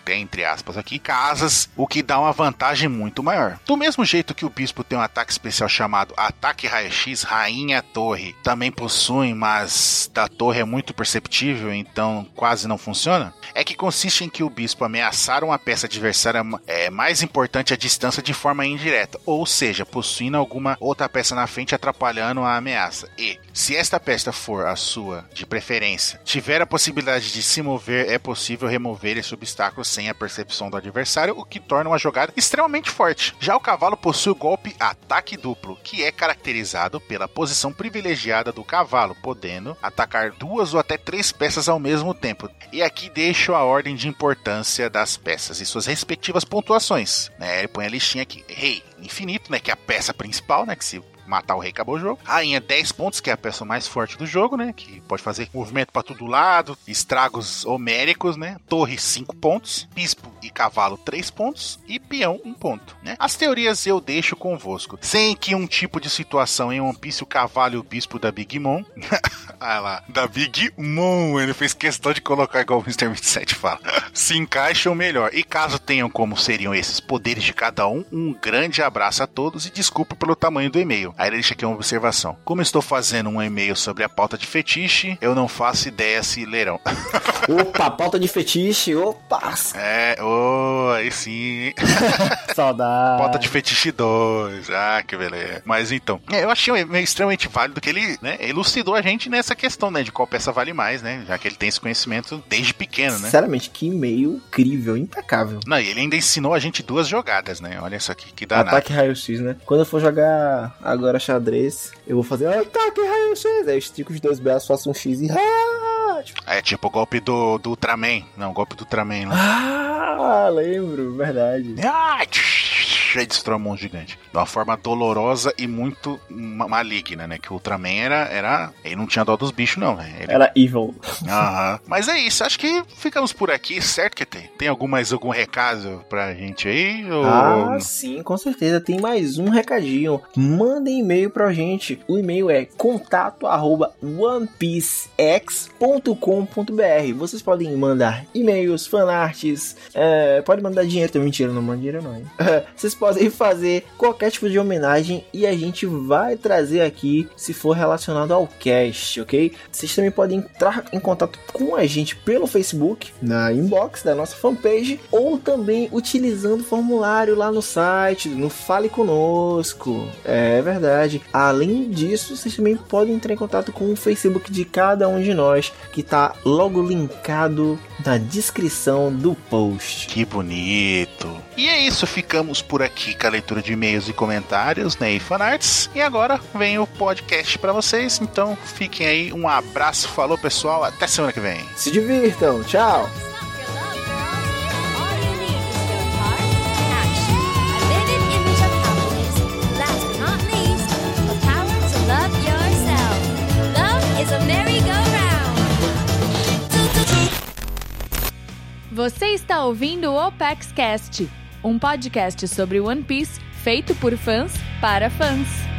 tem entre aspas aqui casas, o que dá uma vantagem muito maior. Do mesmo jeito que o bispo tem um ataque especial chamado Ataque Raio-X Rainha Torre, também possui, mas da torre é muito perceptível, então quase não funciona. É que consiste em que o bispo ameaçar uma peça adversária é mais importante a distância de forma indireta, ou seja, possuindo alguma outra peça na frente atrapalhando a ameaça. E, se esta peça for a sua, de preferência, tiver a possibilidade de se mover, é possível remover esse obstáculo sem a percepção do adversário, o que torna uma jogada extremamente forte. Já o cavalo possui o golpe ataque duplo, que é caracterizado pela posição privilegiada do cavalo, podendo atacar duas ou até três peças ao mesmo tempo. E aqui deixo a ordem de importância das peças e suas respectivas pontuações. Né? Ele põe a listinha aqui. Rei, infinito, né? Que é a peça principal, né? Que se matar o rei acabou o jogo. Rainha 10 pontos, que é a peça mais forte do jogo, né? Que pode fazer movimento para todo lado, estragos homéricos, né? Torre 5 pontos, bispo e cavalo 3 pontos e peão 1 ponto, né? As teorias eu deixo convosco. Sem que um tipo de situação em One Piece o cavalo e o bispo da Big Mom *laughs* ah lá, da Big Mom, ele fez questão de colocar igual o Mr. 27 fala. *laughs* Se encaixam melhor. E caso tenham como seriam esses poderes de cada um, um grande abraço a todos e desculpa pelo tamanho do e-mail. Aí ele deixa aqui uma observação. Como estou fazendo um e-mail sobre a pauta de fetiche, eu não faço ideia se lerão. *laughs* Opa, pauta de fetiche, opa! é, oh, aí sim. *laughs* Saudade. Pauta de Fetiche 2. Ah, que beleza. Mas então, é, eu achei um e-mail extremamente válido que ele né, elucidou a gente nessa questão, né? De qual peça vale mais, né? Já que ele tem esse conhecimento desde pequeno, né? Sinceramente, que e-mail incrível, impecável. Não, e ele ainda ensinou a gente duas jogadas, né? Olha isso aqui, que danado. Ataque raio-x, né? Quando eu for jogar agora xadrez, eu vou fazer ataque raio-x. Aí eu estico os dois braços, faço um X e. Tipo, É tipo o golpe do, do Ultraman. Não, o golpe do Ultraman lá. ah lembro, verdade. Ah, tch, e destrói o monstro gigante. De uma forma dolorosa e muito ma- maligna, né? Que o Ultraman era. era ele não tinha dó dos bichos, não, velho. Ele- Era evil. Aham. *laughs* Mas é isso, acho que ficamos por aqui, certo que tem? Tem algum mais algum recado pra gente aí? Ou... Ah, sim, com certeza. Tem mais um recadinho. Mandem e-mail pra gente. O e-mail é contato arroba onepiecex.com.br. Vocês podem mandar e-mails, fanarts, é, pode mandar dinheiro também. Mentira, não manda dinheiro não. hein? *laughs* Vocês podem fazer qualquer tipo de homenagem e a gente vai trazer aqui se for relacionado ao cast, ok? Vocês também podem entrar em contato com a gente pelo Facebook, na inbox da nossa fanpage, ou também utilizando o formulário lá no site, no Fale Conosco. É verdade. Além disso, vocês também podem entrar em contato com o Facebook de cada um de nós, que tá logo linkado na descrição do post. Que bonito. E é isso, ficamos por aqui com a leitura de e-mails e comentários, né, e fanarts. E agora vem o podcast pra vocês, então fiquem aí, um abraço, falou pessoal, até semana que vem. Se divirtam, tchau! Você está ouvindo o Opex Cast, um podcast sobre One Piece feito por fãs para fãs.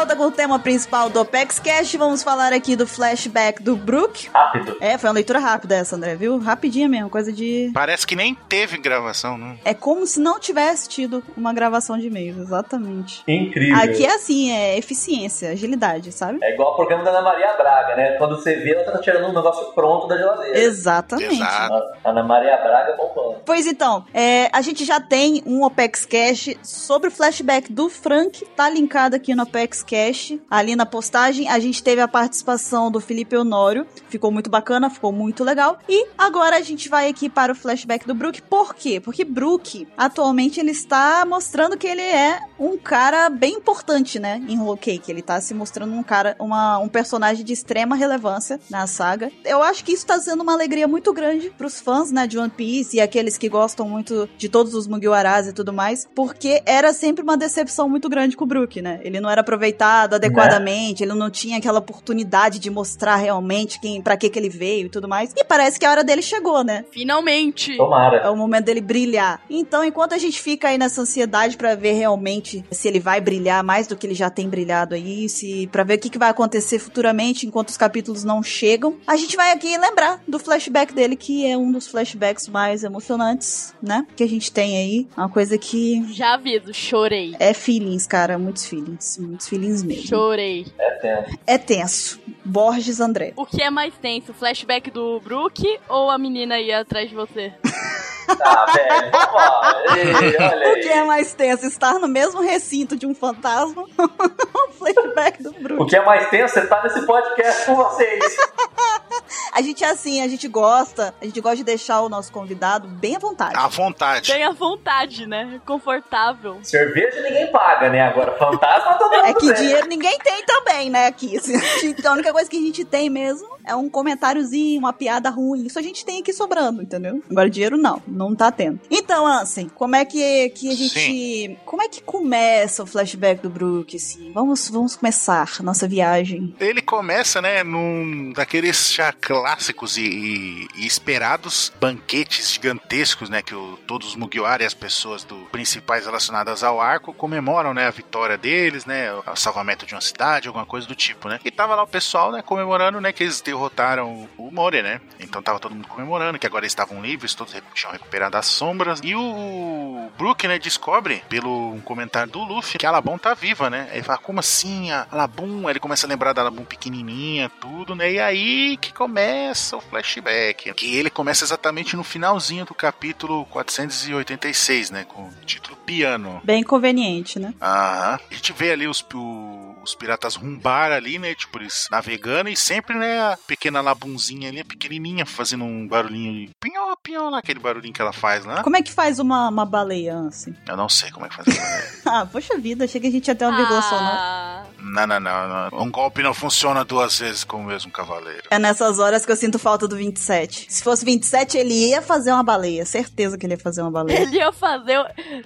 Volta com o tema principal do Opex Cast. Vamos falar aqui do flashback do Brook. Rápido. É, foi uma leitura rápida essa, André, viu? Rapidinha mesmo, coisa de. Parece que nem teve gravação, né? É como se não tivesse tido uma gravação de e-mails, exatamente. Incrível. Aqui é assim, é eficiência, agilidade, sabe? É igual o programa da Ana Maria Braga, né? Quando você vê, ela tá tirando um negócio pronto da geladeira. Exatamente. Exato. A- Ana Maria Braga bombando. Pois então, é, a gente já tem um Opex Cash sobre o flashback do Frank, tá linkado aqui no Opex Cash. Ali na postagem, a gente teve a participação do Felipe Honório, ficou muito bacana, ficou muito legal. E agora a gente vai aqui para o flashback do Brook. Por quê? Porque Brook, atualmente, ele está mostrando que ele é um cara bem importante, né, em Whole Cake. Ele tá se mostrando um cara, uma, um personagem de extrema relevância na saga. Eu acho que isso tá sendo uma alegria muito grande pros fãs, né, de One Piece e aqueles que gostam muito de todos os Mugiwaras e tudo mais, porque era sempre uma decepção muito grande com o Brook, né? Ele não era aproveitado adequadamente, ele não tinha aquela oportunidade de mostrar realmente quem, para que que ele veio e tudo mais. E parece que a hora dele chegou, né? Finalmente! É Tomara. o momento dele brilhar. Então, enquanto a gente fica aí nessa ansiedade pra ver realmente se ele vai brilhar mais do que ele já tem brilhado aí, se para ver o que, que vai acontecer futuramente enquanto os capítulos não chegam, a gente vai aqui lembrar do flashback dele, que é um dos flashbacks mais emocionantes, né? Que a gente tem aí. Uma coisa que Já aviso, chorei. é feelings, cara, muitos feelings, muitos feelings mesmo. Chorei. É tenso. É tenso. Borges André. O que é mais tenso, o flashback do Brook ou a menina ir atrás de você? *laughs* Tá, velho. Vamos. Ei, O que aí. é mais tenso? Estar no mesmo recinto de um fantasma? *laughs* o flashback do Bruno. O que é mais tenso é estar nesse podcast com vocês. *laughs* A gente é assim, a gente gosta, a gente gosta de deixar o nosso convidado bem à vontade. À vontade. Tem a vontade, né? Confortável. Cerveja ninguém paga, né? Agora, fantasma todo mundo É que dinheiro ninguém tem também, né, aqui. *laughs* Gente- a única coisa que a gente tem mesmo é um comentáriozinho, uma piada ruim. Isso a gente tem aqui sobrando, entendeu? Agora dinheiro não, não tá tendo. Então, Ansem, como é que, que a gente... Como é que começa o flashback do Brook, assim? Vamos, vamos começar a nossa viagem. Ele começa, né, num daqueles já clássicos e, e- e esperados banquetes gigantescos, né, que o- todos os Mugiwara e as pessoas do principais relacionadas ao arco comemoram, né, a vitória deles, né, o salvamento de uma cidade, alguma coisa do tipo, né. E tava lá o pessoal, né, comemorando, né, que eles derrotaram o Mori, né. Então tava todo mundo comemorando que agora eles estavam livres, todos tinham recuperado as sombras. E o Brook, né, descobre pelo comentário do Luffy que a Alabon tá viva, né. Aí ele fala, como assim? A Alabum? Aí ele começa a lembrar da Alabum pequenininha, tudo, né? E aí que começa o flashback. Que ele começa exatamente no finalzinho do capítulo 486, né? Com o título Piano. Bem conveniente, né? Aham. A gente vê ali os, o, os piratas rumbar ali, né? Tipo, eles navegando e sempre, né, a pequena labunzinha ali, a pequenininha, fazendo um barulhinho. Pinhó, pinhó, lá, aquele barulhinho que ela faz lá. Como é que faz uma, uma baleia, assim? Eu não sei como é que faz. isso. *laughs* Ah, poxa vida, achei que a gente ia ter uma vírgula só, não. Ah, não, não, não, não. Um golpe não funciona duas vezes com o mesmo cavaleiro. É nessas horas que eu sinto falta do 27. Se fosse 27, ele ia fazer uma baleia. Certeza que ele ia fazer uma baleia. ele ia fazer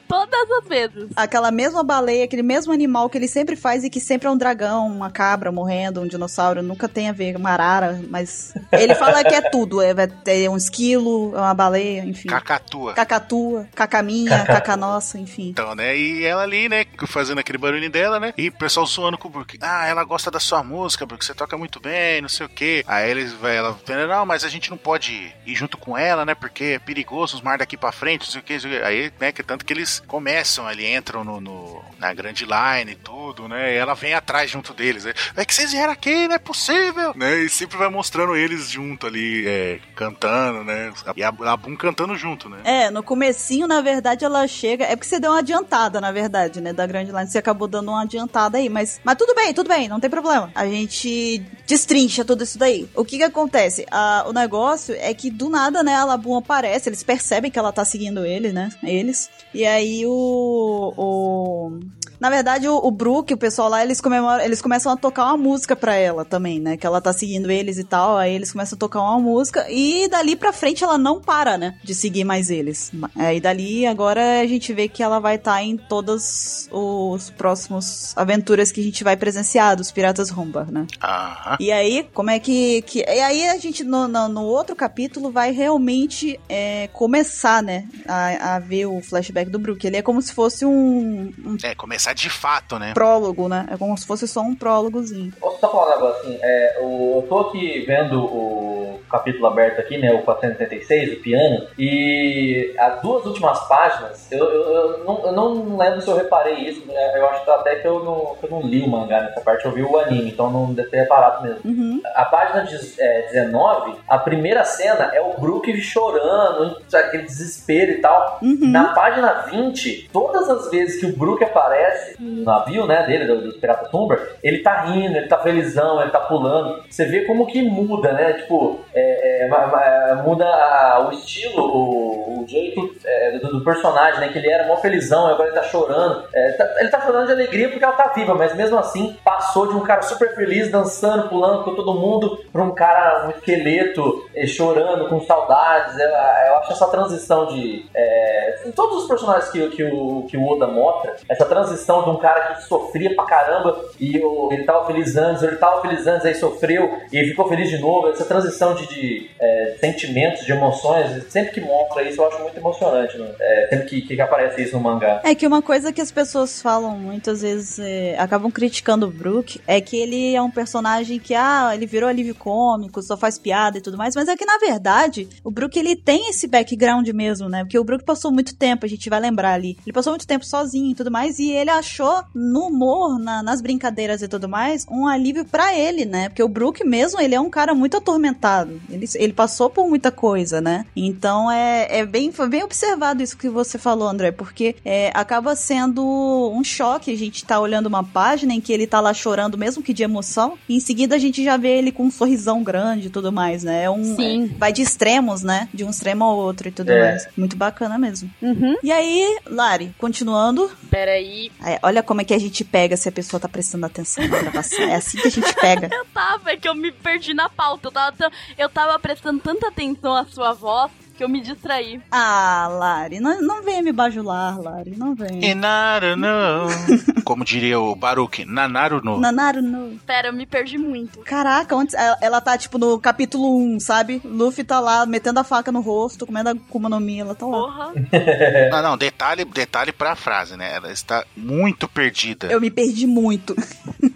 todas as vezes. Aquela mesma baleia, aquele mesmo animal que ele sempre faz e que sempre é um dragão, uma cabra morrendo, um dinossauro, nunca tem a ver, uma arara, mas ele fala que é tudo, é, é um esquilo, é uma baleia, enfim. Cacatua. Cacatua, cacaminha, *laughs* cacanossa, enfim. Então, né? E ela ali, né? Fazendo aquele barulhinho dela, né? E o pessoal zoando com o Brook. Ah, ela gosta da sua música, Brook. Você toca muito bem, não sei o quê. Aí eles vai, ela não, mas a gente não pode ir junto com ela, né? Porque é perigoso os mar daqui pra frente, não sei o quê. não sei o quê. Aí, né? Que tanto que eles começam ali, entram no, no- na grande line e tudo, né? E ela vem atrás junto deles. Né? É que vocês vieram aqui, não é possível, né? E sempre vai mostrando eles junto ali, é, cantando, né? E a, a Boom cantando junto, né? É, no comecinho, na verdade, ela chega. É porque você deu uma adiantada, na verdade, né? Da Grand Line. Você acabou dando uma adiantada aí. Mas, mas tudo bem, tudo bem, não tem problema. A gente destrincha tudo isso daí. O que que acontece? Ah, o negócio é que do nada, né, a Labum aparece. Eles percebem que ela tá seguindo ele, né? Eles. E aí o. o... Na verdade, o, o Brook, o pessoal lá, eles, comemoram, eles começam a tocar uma música pra ela também, né? Que ela tá seguindo eles e tal. Aí eles começam a tocar uma música. E dali pra frente ela não para, né? De seguir mais eles. Aí dali agora a gente vê que ela vai estar em todas os próximos aventuras que a gente vai presenciar dos Piratas Rumbar, né? Aham. E aí, como é que. que e aí a gente, no, no, no outro capítulo, vai realmente é, começar, né? A, a ver o flashback do Brook. Ele é como se fosse um, um É, começar de fato, né? prólogo, né? É como se fosse só um prólogozinho. Posso só falar um negócio assim? É, o- eu tô aqui vendo o capítulo aberto aqui, né? O 476, o piano. E as duas últimas páginas, eu, eu, eu não, eu não lembro se eu reparei isso. né, Eu acho que até que eu não, que eu não li o mangá nessa parte, eu vi o anime, então não deve ter reparado mesmo. Uhum. A página de, é, 19, a primeira cena é o Brook chorando, aquele desespero e tal. Uhum. Na página 20, todas as vezes que o Brook aparece no navio, né, dele, do- dos Piratas Umber, ele tá rindo, ele tá felizão, ele tá pulando. Você vê como que muda, né? Tipo, é, é, muda a- o estilo, o, o jeito é, do, do personagem, né? Que ele era mó felizão, agora ele tá chorando. É, tá- ele tá chorando de alegria porque ela tá viva, mas mesmo assim, passou de um cara super feliz, dançando, pulando com todo mundo, pra um cara, um esqueleto, eh, chorando, com saudades. Eu, eu acho essa transição de. É, em todos os personagens que, que, o, que o Oda mostra, essa transição de um cara que sofria pra caramba e o- ele tava feliz antes, ele tava feliz antes, aí sofreu e ficou feliz de novo. Essa transição de, de, é, sentimentos, de emoções, sempre que mostra isso, eu acho muito emocionante. Né? É, sempre que, que aparece isso no mangá. É que uma coisa que as pessoas falam muitas vezes, é, acabam criticando o Brook, é que ele é um personagem que, ah, ele virou alívio cômico, só faz piada e tudo mais, mas é que na verdade, o Brook ele tem esse background mesmo, né? Porque o Brook passou muito tempo, a gente vai lembrar ali, ele passou muito tempo sozinho e tudo mais, e ele achou no humor, na- nas brincadeiras e tudo mais, um alívio pra ele, né? Porque o Brook mesmo, ele é um cara muito atormentado, ele, ele passou por muita coisa, né? Então é, é bem, foi bem observado isso que você falou, André, porque é, acaba sendo um choque a gente tá olhando uma página em que ele tá lá chorando, mesmo que de emoção, e em seguida a gente já vê ele com um sorrisão grande e tudo mais, né? É um, Sim. é- vai de extremos, né? De um extremo ao outro e tudo É. mais. Muito bacana mesmo. Uhum. E aí, Lari, continuando, Peraí. É, olha como é que a gente pega se a pessoa tá prestando atenção na gravação. É assim que a gente pega. *laughs* Eu tava, é que eu me perdi na pauta. Eu tava, eu tava prestando tanta atenção à sua voz que eu me distraí. Ah, Lari, não, não venha me bajular, Lari, não venha. Inaru no. *laughs* Como diria o Baruch, Nanaru no. Nanaru, não. Pera, eu me perdi muito. Caraca, onde, ela, ela tá, tipo, no capítulo 1, sabe? Luffy tá lá, metendo a faca no rosto, comendo a Kuma no Mi, ela tá lá. Porra. *laughs* Não, não, detalhe, detalhe pra frase, né? Ela está muito perdida. Eu me perdi muito. *laughs*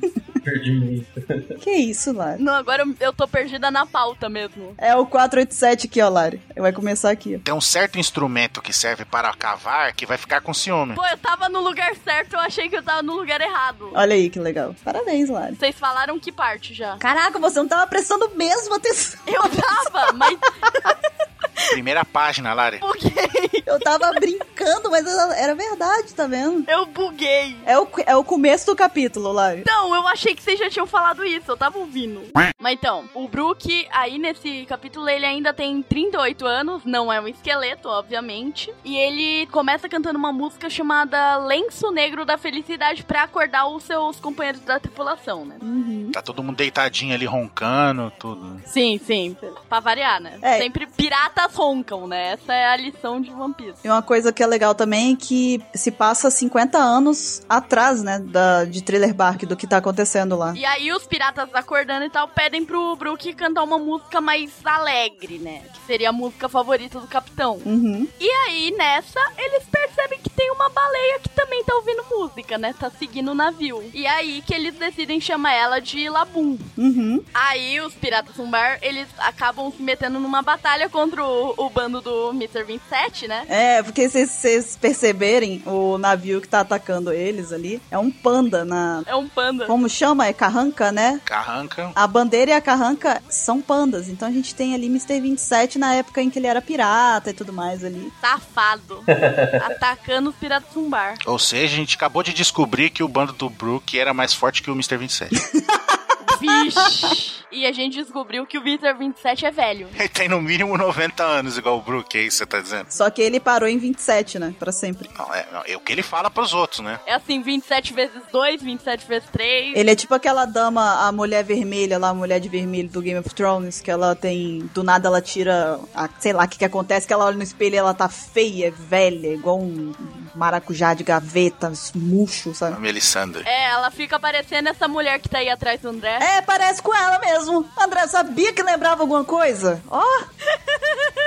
Perdi muito. *laughs* que isso, Lari? Não, agora eu, eu tô perdida na pauta mesmo. É o 487 aqui, ó, Lari. Vai começar aqui. Tem um certo instrumento que serve para cavar que vai ficar com ciúme. Pô, eu tava no lugar certo, eu achei que eu tava no lugar errado. Olha aí que legal. Parabéns, Lari. Vocês falaram que parte já? Caraca, você não tava prestando mesmo atenção. Eu tava, mas *laughs* Primeira página, Lari. Buguei. Eu tava brincando, mas era era verdade, tá vendo? Eu buguei. É o, é o começo do capítulo, Lari. Não, eu achei que vocês já tinham falado isso, eu tava ouvindo. Mas então, o Brook, aí nesse capítulo, ele ainda tem 38 anos, não é um esqueleto, obviamente. E ele começa cantando uma música chamada Lenço Negro da Felicidade pra acordar os seus companheiros da tripulação, né? Tá todo mundo deitadinho ali, roncando, tudo. Sim, sim. Pra variar, né? É. Sempre piratas roncam, né? Essa é a lição de One Piece. E uma coisa que é legal também é que se passa 50 anos atrás, né, da, de Thriller Bark, do que tá acontecendo lá. E aí os piratas acordando e tal pedem pro Brook cantar uma música mais alegre, né? Que seria a música favorita do capitão. Uhum. E aí, nessa, eles percebem que tem uma baleia que também tá ouvindo música, né? Tá seguindo o navio. E aí que eles decidem chamar ela de Labum. Uhum. Aí os piratas Zumbar, eles acabam se metendo numa batalha contra o, o bando do Mr. 27, né? É, porque se vocês perceberem, o navio que tá atacando eles ali é um panda na. É um panda. Como chama? É carranca, né? Carranca. A bandeira e a carranca são pandas. Então a gente tem ali Mr. 27 na época em que ele era pirata e tudo mais ali. Safado. *laughs* atacando os piratas Zumbar. Ou seja, a gente acabou de descobrir que o bando do Brook era mais forte que o Mr. 27. *laughs* Vixe. E a gente descobriu que o Mr. 27 é velho. Ele tem no mínimo 90 anos, igual o Brook, é isso que você tá dizendo? Só que ele parou em 27, né? Pra sempre. Não, é, não, é o que ele fala pros outros, né? É assim, 27 vezes 2, 27 vezes 3. Ele é tipo aquela dama, a mulher vermelha lá, a mulher de vermelho do Game of Thrones, que ela tem. Do nada ela tira. A, sei lá o que, que acontece, que ela olha no espelho e ela tá feia, velha, igual um maracujá de gaveta, murcho, A sabe? Melisandre. É, ela fica parecendo essa mulher que tá aí atrás do André. É, parece com ela mesmo. André, sabia que lembrava alguma coisa? Ó. *laughs*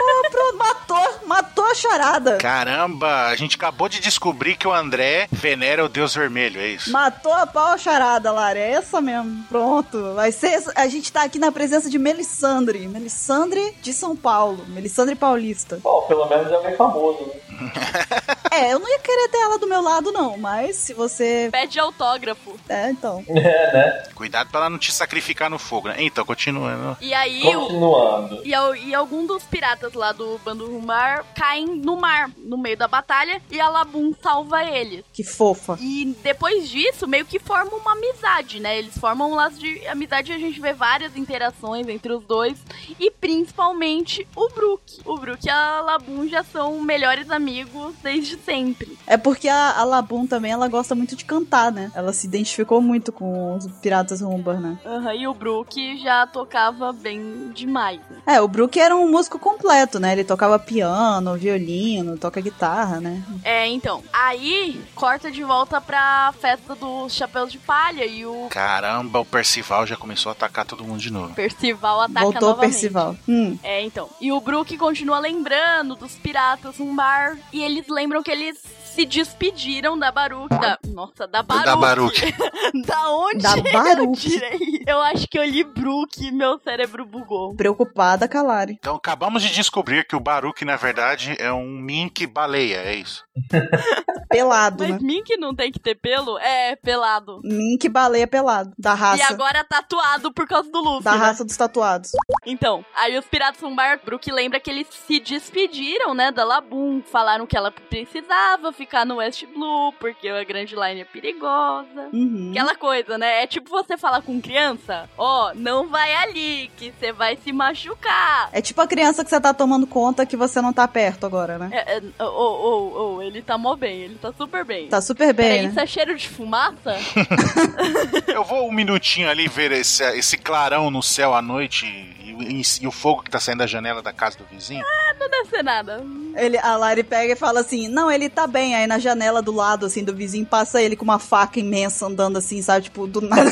Ó, pronto, matou, matou a charada. Caramba, a gente acabou de descobrir que o André venera o Deus Vermelho, é isso? Matou a pau a charada, Lara. É essa mesmo. Pronto. Vai ser. A gente tá aqui na presença de Melissandre. Melissandre de São Paulo. Melissandre Paulista. Bom, pelo menos é alguém famoso, né? *laughs* É, eu não ia querer ter ela do meu lado, não. Mas se você. Pede autógrafo. É, então. *laughs* É, né? Cuidado pra ela não te sacrificar no fogo, né? Então, continuando. E aí, o, Continuando. e, al- e algum dos piratas lá do bando Rumar caem no mar, no meio da batalha, e a Labum salva eles. Que fofa. E depois disso, meio que formam uma amizade, né? Eles formam um laço de amizade e a gente vê várias interações entre os dois. E principalmente o Brook. O Brook e a Labum já são melhores amigos desde sempre. É porque a, a Labum também, ela gosta muito de cantar, né? Ela se identificou muito com os piratas Rumbar, né? Aham, e o Brook já tocava bem demais. né? É, o Brook era um músico completo, né? Ele tocava piano, violino, toca guitarra, né? É, então. Aí corta de volta pra festa dos chapéus de palha e o Caramba, o Percival já começou a atacar todo mundo de novo. Percival ataca Voltou o novamente. Percival. Hum. É, então. E o Brook continua lembrando dos piratas num bar. E eles lembram que eles se despediram da Baruch. Da, nossa, da Baruch. Da Baruch. *laughs* da onde Da eu Baruch. tirei? Eu acho que eu li Brook e meu cérebro bugou. Preocupada, Calari. Então, acabamos de descobrir que o Baruch, na verdade, é um mink baleia, é isso? *laughs* Pelado, né? Mas Mink não tem que ter pelo? É, pelado. Mink baleia pelado. Da E raça. agora tatuado por causa do Luffy. Da né? raça dos tatuados. Então, aí os piratas num bar, Brook lembra que eles se despediram, né, da Labum. Falaram que ela precisava ficar no West Blue, porque a Grand Line é perigosa. Uhum. Aquela coisa, né? É tipo você falar com criança, ó, não vai ali, que você vai se machucar. É tipo a criança que você tá tomando conta que você não tá perto agora, né? É, é, ô, ô, ô, ele tá mó bem, ele tá super bem. Tá super bem, Peraí, né? isso é cheiro de fumaça? *laughs* Eu vou um minutinho ali ver esse, esse clarão no céu à noite e, o fogo que tá saindo da janela da casa do vizinho. não deve ser nada. Ele, a Lari pega e fala assim: Não, ele tá bem. Aí na janela do lado, assim, do vizinho, passa ele com uma faca imensa andando assim, sabe? Tipo, do nada. *laughs*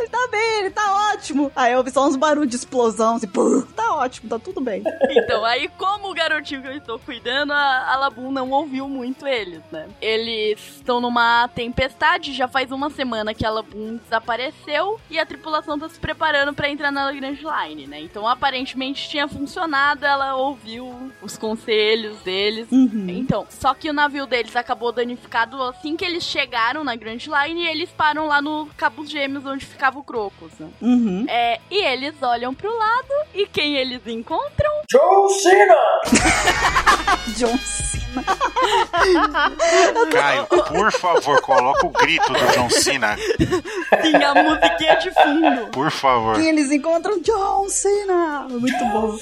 ele tá bem, ele tá ótimo. Aí eu ouvi só uns barulhos de explosão, assim, pô, tá ótimo, tá tudo bem. Então, aí como o garotinho que eu estou cuidando, a, a Labum não ouviu muito eles, né? Eles estão numa tempestade, já faz uma semana que a Labum desapareceu e a tripulação tá se preparando pra entrar na Grand Line, né? Então, aparentemente tinha funcionado, ela ouviu os conselhos deles. Uhum. Então, só que o navio deles acabou danificado assim que eles chegaram na Grand Line e eles param lá no Cabo Gêmeos onde ficava o Crocus, né? Uhum. É, e eles olham pro lado e quem eles eles encontram? John Cena! *laughs* John Cena. *laughs* Caio, por favor, coloca o grito do John Cena. Sim, a musiquinha de fundo. Por favor. E eles encontram John Cena. Muito bom.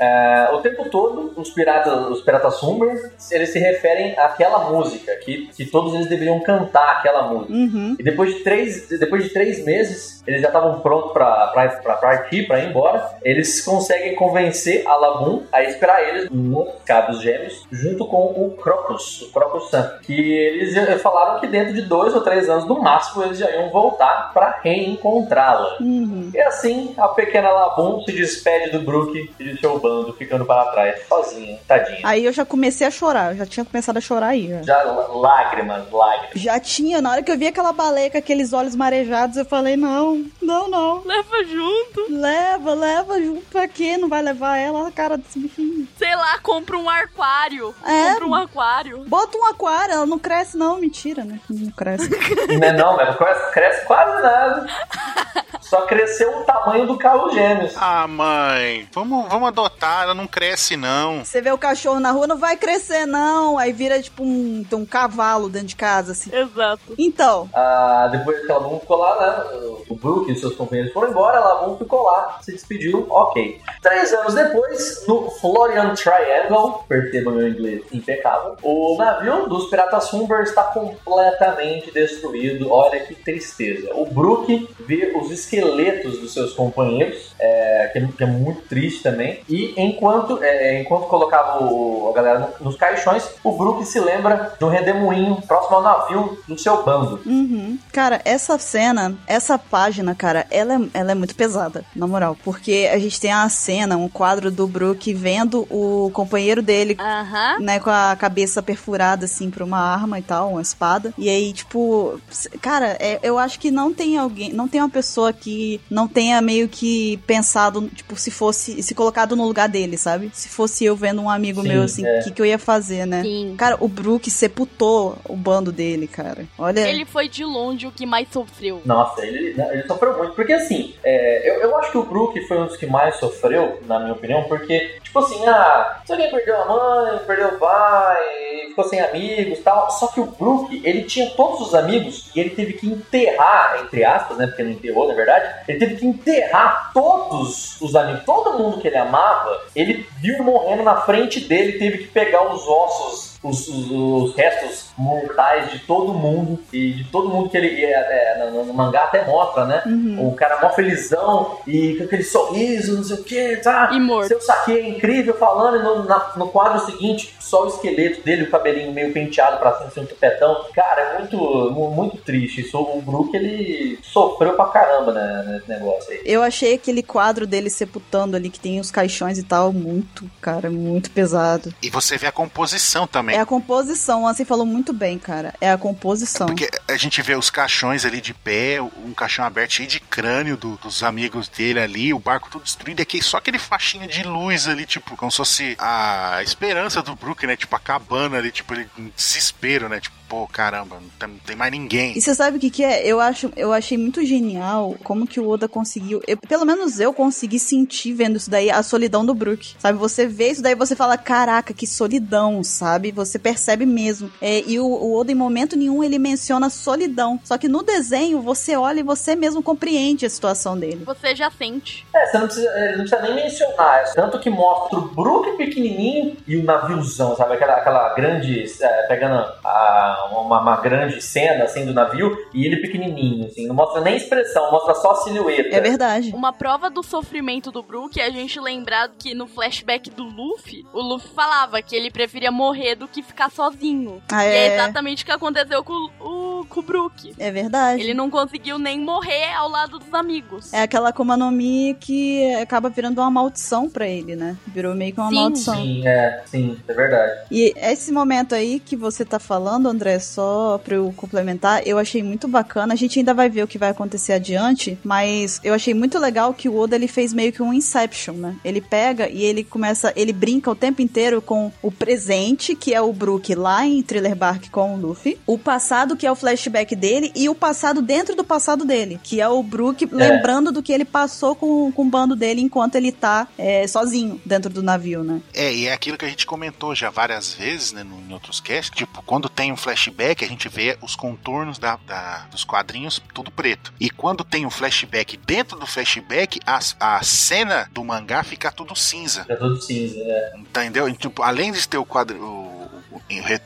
É, o tempo todo, os piratas, os piratas Sumber, eles se referem àquela música, que, que todos eles deveriam cantar aquela música. Uhum. E depois de três, depois de três meses, eles já estavam prontos pra partir, pra ir embora. Eles conseguem convencer a Labum a esperar eles no Cabos Gêmeos, junto com o Crocus, o Crocus Sun. Que eles falaram que dentro de dois ou três anos, no máximo, eles já iam voltar pra reencontrá-la. Uhum. E assim, a pequena Labum se despede do Brook e de seu bando, ficando para trás, sozinha, tadinha. Aí eu já comecei a chorar. Eu já tinha começado a chorar aí. Já. Já lá- lágrimas, lágrimas. Já tinha, na hora que eu vi aquela baleia com aqueles olhos marejados, eu falei, não, não, não. Leva junto. Leva, leva junto pra quê? Não vai levar ela a cara desse bichinho. Sei lá, compra um aquário. É. Compra um aquário. Bota um aquário, ela não cresce não, mentira, né? Não cresce. Não, é não, mas cresce, cresce quase nada. Só cresceu o tamanho do carro gêmeos. Ah, mãe, vamos, vamos adotar, ela não cresce não. Você vê o cachorro na rua, não vai crescer não. Aí vira tipo um, um cavalo dentro de casa, assim. Exato. Então, Ah, depois que a Labum ficou lá, né? O Brook e os seus companheiros foram embora, a Labum ficou lá, se despediu, ok. Três anos depois, no Florian Triangle, perceba meu inglês impecável, o navio dos piratas Humber está completamente destruído. Olha que tristeza. O Brook vê os esqueletos dos seus companheiros, é, que, é, que é muito triste também. E enquanto, é, enquanto colocava o- a galera no- nos caixões, o Brook se lembra de um redemoinho próximo ao navio do seu bando. Uhum. Cara, essa cena, essa página, cara, ela é, ela é muito pesada, na moral. Porque a gente tem a cena, um quadro do Brook vendo o companheiro dele, Aham. né, com a cabeça perfurada, assim, pra uma arma e tal, uma espada. E aí, tipo, cara, é- eu acho que não tem alguém, não tem uma pessoa que não tenha meio que pensado, tipo, se fosse, se colocado no lugar dele, sabe? Se fosse eu vendo um amigo Sim, meu, assim, o é. que, que eu ia fazer, né? Sim. Cara, o Brook sepultou o bando dele, cara. Olha. Ele foi de longe o que mais sofreu. Nossa, ele, ele sofreu muito. Porque assim, é, eu, eu acho que o Brook foi um dos que mais sofreu, na minha opinião, porque, tipo assim, ah, se alguém perdeu a mãe, perdeu o pai, ficou sem amigos e tal. Só que o Brook, ele tinha todos os amigos e ele teve que enterrar, entre aspas, né? Porque não enterrou, na verdade, ele teve que enterrar todos os amigos, todo mundo que ele amava, ele viu morrendo na frente dele, teve que pegar os ossos os, os- os restos mortais de todo mundo e de todo mundo que ele é, é, no, no mangá até mostra, né? Uhum. O cara mó felizão e com aquele sorriso, não sei o que, tá? E morto. Seu saque é incrível falando e no, na- no quadro seguinte, só o esqueleto dele, o cabelinho meio penteado pra cima, assim, um tupetão. Cara, é muito, mu- muito triste. Isso, o Brook, ele sofreu pra caramba né, nesse negócio aí. Eu achei aquele quadro dele sepultando ali, que tem os caixões e tal, muito, cara, muito pesado. E você vê a composição também. É a composição, assim falou muito bem, cara. É a composição. Porque a gente vê os caixões ali de pé, um caixão aberto cheio de crânio do- dos amigos dele ali, o barco todo destruído, aqui só aquele faixinho de luz ali, tipo, como se fosse a esperança do Brook, né? Tipo, acabando ali, tipo, ele em desespero, né? Tipo, pô, caramba, não tem, não tem mais ninguém. E você sabe o que, que é? Eu acho, eu achei muito genial como que o Oda conseguiu. eu- pelo menos eu consegui sentir vendo isso daí a solidão do Brook. Sabe? Você vê isso daí e você fala, caraca, que solidão, sabe? Você percebe mesmo. É, e o, o Oda, em momento nenhum, ele menciona solidão. Só que no desenho, você olha e você mesmo compreende a situação dele. Você já sente. É, você não precisa, eh, não precisa nem mencionar. é Tanto que mostra o Brook pequenininho e o naviozão, sabe? Aquela, aquela grande. eh, pegando a- uma, uma grande cena assim do navio e ele pequenininho, assim. Não mostra nem expressão, mostra só a silhueta. É verdade. Uma prova do sofrimento do Brook é a gente lembrar que no flashback do Luffy, o Luffy falava que ele preferia morrer do que ficar sozinho. Ah, E é é, exatamente o que aconteceu com o, com o Brook. é verdade. Ele não conseguiu nem morrer ao lado dos amigos. É aquela Akuma no Mi que acaba virando uma maldição pra ele, né? Virou meio que uma Sim. maldição. Sim, é, sim, é verdade. E esse momento aí que você tá falando, André, só pra eu complementar, eu achei muito bacana. A gente ainda vai ver o que vai acontecer adiante, mas eu achei muito legal que o Oda ele fez meio que um Inception, né? Ele pega e ele começa, ele brinca o tempo inteiro com o presente, que é o Brook lá em Thriller Bark com o Luffy, o passado, que é o flashback dele e o passado dentro do passado dele, que é o Brook lembrando do que ele passou com, com o bando dele enquanto ele tá é, sozinho dentro do navio, né? É, e é aquilo que a gente comentou já várias vezes, né, no, em outros casts, tipo, quando tem um flashback, a gente vê os contornos da, da- dos quadrinhos tudo preto. E quando tem um flashback dentro do flashback, a, a cena do mangá fica tudo cinza. Fica tudo cinza, né? Entendeu? E, tipo, além de ter o quadro. O, o,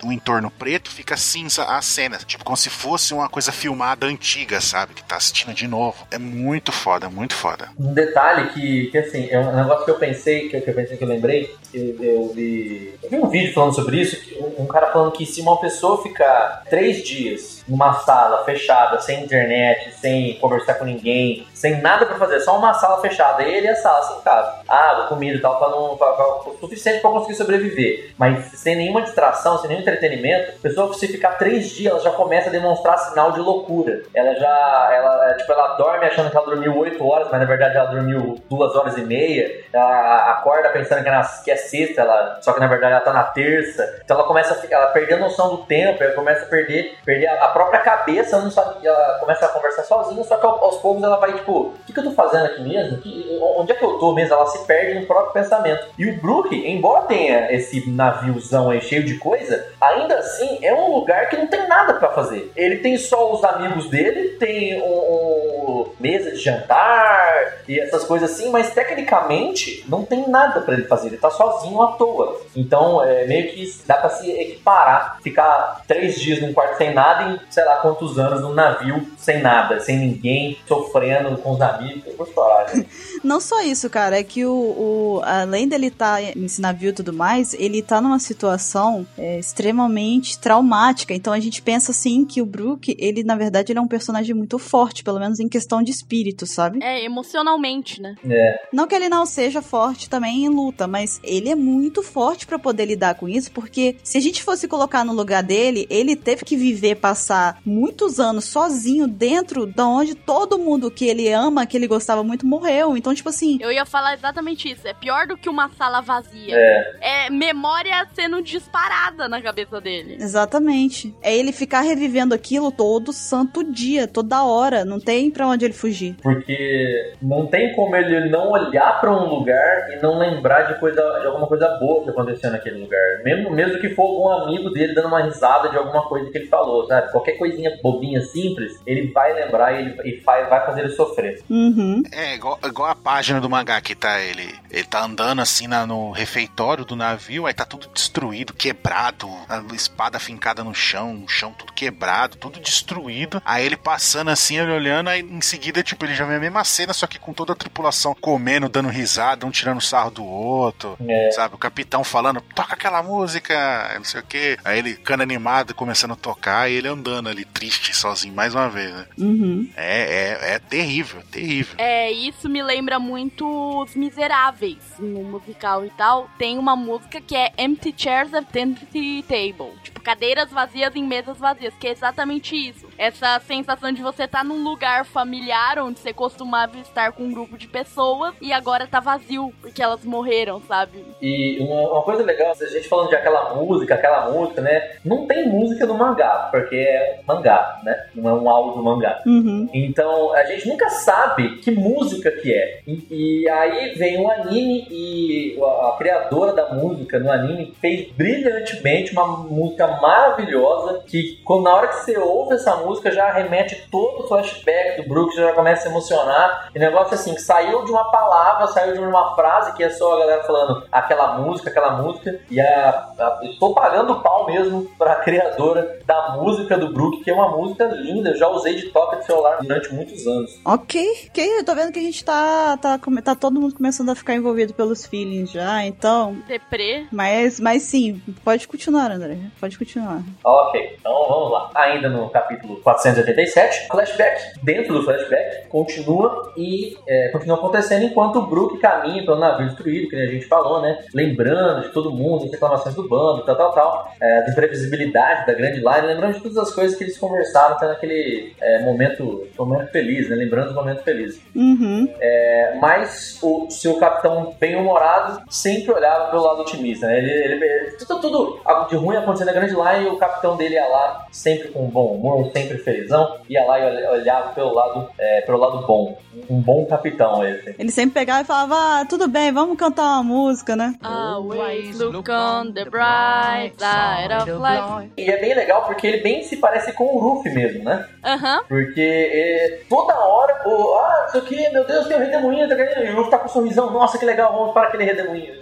o entorno preto, fica cinza a cena. Tipo, como se fosse uma coisa filmada antiga, sabe? Que tá assistindo de novo. É muito foda, muito foda. Um detalhe que, que assim, é um negócio que eu pensei, que eu, que eu pensei que eu lembrei, eu vi, eu vi um vídeo falando sobre isso, um, cara falando que se uma pessoa ficar três dias numa sala fechada, sem internet, sem conversar com ninguém, sem nada pra fazer, só uma sala fechada, ele e a sala sentado, água, comida e tal, pra não, pra, pra, o suficiente pra conseguir sobreviver, mas sem nenhuma distração, sem nenhum entretenimento, a pessoa se ficar três dias, ela já começa a demonstrar sinal de loucura. Ela já, ela, é, tipo, ela dorme achando que ela dormiu oito horas, mas na verdade ela dormiu duas horas e meia. Ela acorda pensando que que é sexta, ela, só que na verdade ela tá na terça. Então ela começa a ficar, ela perde a noção do tempo, ela começa a perder, perder a, própria cabeça, ela não sabe, ela começa a conversar sozinha, só que ao- aos poucos ela vai tipo, o que, que eu tô fazendo aqui mesmo? Que- onde é que eu tô mesmo? Ela se perde no próprio pensamento. E o Brook, embora tenha esse naviozão aí cheio de coisa, ainda assim é um lugar que não tem nada pra fazer. Ele tem só os amigos dele, tem um- mesa de jantar e essas coisas assim, mas tecnicamente não tem nada pra ele fazer. Ele tá sozinho à toa. Então é meio que dá pra se equiparar, ficar três dias num quarto sem nada e sei lá quantos anos num navio sem nada, sem ninguém, sofrendo com os amigos. Eu vou chorar, né? Não só isso, cara, é que o, o- além dele estar nesse navio e tudo mais, ele tá numa situação é, extremamente traumática. Então a gente pensa assim que o Brook, ele na verdade ele é um personagem muito forte, pelo menos em questão de espírito, sabe? É, emocionalmente, né? É. Não que ele não seja forte também em luta, mas ele é muito forte pra poder lidar com isso, porque se a gente fosse colocar no lugar dele, ele teve que viver, passar muitos anos sozinho dentro da onde todo mundo que ele ama, que ele gostava muito, morreu. Então, tipo assim, Eu ia falar exatamente isso. É pior do que uma sala vazia. É. É memória sendo disparada na cabeça dele. Exatamente. É ele ficar revivendo aquilo todo santo dia, toda hora. Não tem pra onde ele fugir. Porque não tem como ele não olhar pra um lugar e não lembrar de, coisa, de alguma coisa boa que aconteceu naquele lugar. Mesmo, mesmo que for algum amigo dele dando uma risada de alguma coisa que ele falou, sabe? Qualquer coisinha bobinha, simples, ele vai lembrar e, ele, e vai, vai fazer ele sofrer. Uhum. É, igual, igual a página do mangá que tá ele. Ele tá andando assim na- no refeitório do navio, aí tá tudo destruído, quebrado, a espada fincada no chão, o chão tudo quebrado, tudo destruído. Aí ele passando assim, ele olhando, aí em seguida, tipo, ele já vê a mesma cena, só que com toda a tripulação comendo, dando risada, um tirando sarro do outro. É. Sabe, o capitão falando, toca aquela música, não sei o que. Aí ele ficando animado, começando a tocar, e ele andando ali, triste, sozinho, mais uma vez, né? Uhum. É, é, é terrível, terrível. É, isso me lembra muito Os Miseráveis, no musical e tal. Tem uma música que é Empty Chairs at Empty Table. Tipo, cadeiras vazias em mesas vazias, que é exatamente isso. Essa sensação de você estar num lugar familiar onde você costumava estar com um grupo de pessoas e agora tá vazio, porque elas morreram, sabe? E uma, coisa legal, a gente falando de aquela música, aquela música, né? Não tem música no mangá, porque é mangá, né? Não é um áudio mangá. Uhum. Então a gente nunca sabe que música que é. E, e aí vem o anime e a, a criadora da música no anime fez brilhantemente uma música maravilhosa que quando, na hora que você ouve essa música já remete todo o flashback do Brook, já começa a se emocionar. E negócio assim, que saiu de uma palavra, saiu de uma frase que é só a galera falando aquela música, aquela música. E a, a, estou pagando pau mesmo pra criadora da música do Brook, que é uma música linda. Eu já usei de toque de celular durante muitos anos. Ok, ok. Eu tô vendo que a gente tá, tá, tá todo mundo começando a ficar envolvido pelos feelings já, então. Deprê. Mas, mas sim, pode continuar, André. Pode continuar. Ok, então vamos lá. Ainda no capítulo 487, flashback. Dentro do flashback, continua e é, continua acontecendo enquanto o Brook caminha pelo navio destruído, que a gente falou, né? Lembrando de todo mundo, as reclamações do bando, tal, tal, tal. É, as imprevisibilidades da grande line, lembrando de todas as coisas que eles conversaram até naquele é, momento, momento feliz, né? Lembrando do momento feliz. Uhum. É, mas o seu capitão bem-humorado sempre olhava pelo lado otimista, né? Ele, ele, ele- tudo, tudo de ruim acontecendo na grande line e o capitão dele ia lá sempre com bom humor, sempre felizão, ia lá e olha- olhava pelo lado, é, pelo lado bom. Um bom capitão esse. Ele sempre pegava e falava, ah, tudo bem, vamos cantar uma música, né? Always look on the bright side of life. E é bem legal porque ele bem se parece com o Ruffy mesmo, né? Aham. Porque é, toda hora, o, ah, não sei o que, meu Deus, tem o redemoinho, tá. E o Ruffy tá com um sorrisão, nossa, que legal, vamos para aquele redemoinho.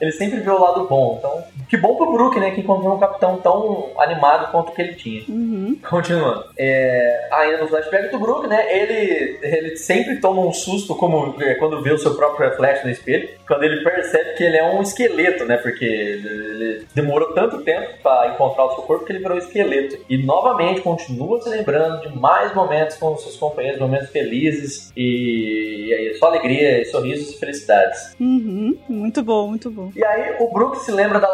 Ele sempre vê o lado bom. Então, que bom pro Brook, né? Que encontrou um capitão tão animado quanto o que ele tinha. Uhum. Continuando. É, ainda no flashback do Brook, né? Ele, ele sempre toma um susto como é, quando vê o seu próprio reflexo no espelho. Quando ele percebe que ele é um esqueleto, né? Porque ele demorou tanto tempo pra encontrar o seu corpo que ele virou esqueleto. E novamente continua se lembrando de mais momentos com os seus companheiros, momentos felizes e, e aí, só alegria, sorrisos e felicidades. Uhum. Muito bom, muito bom. E aí o Brook se lembra da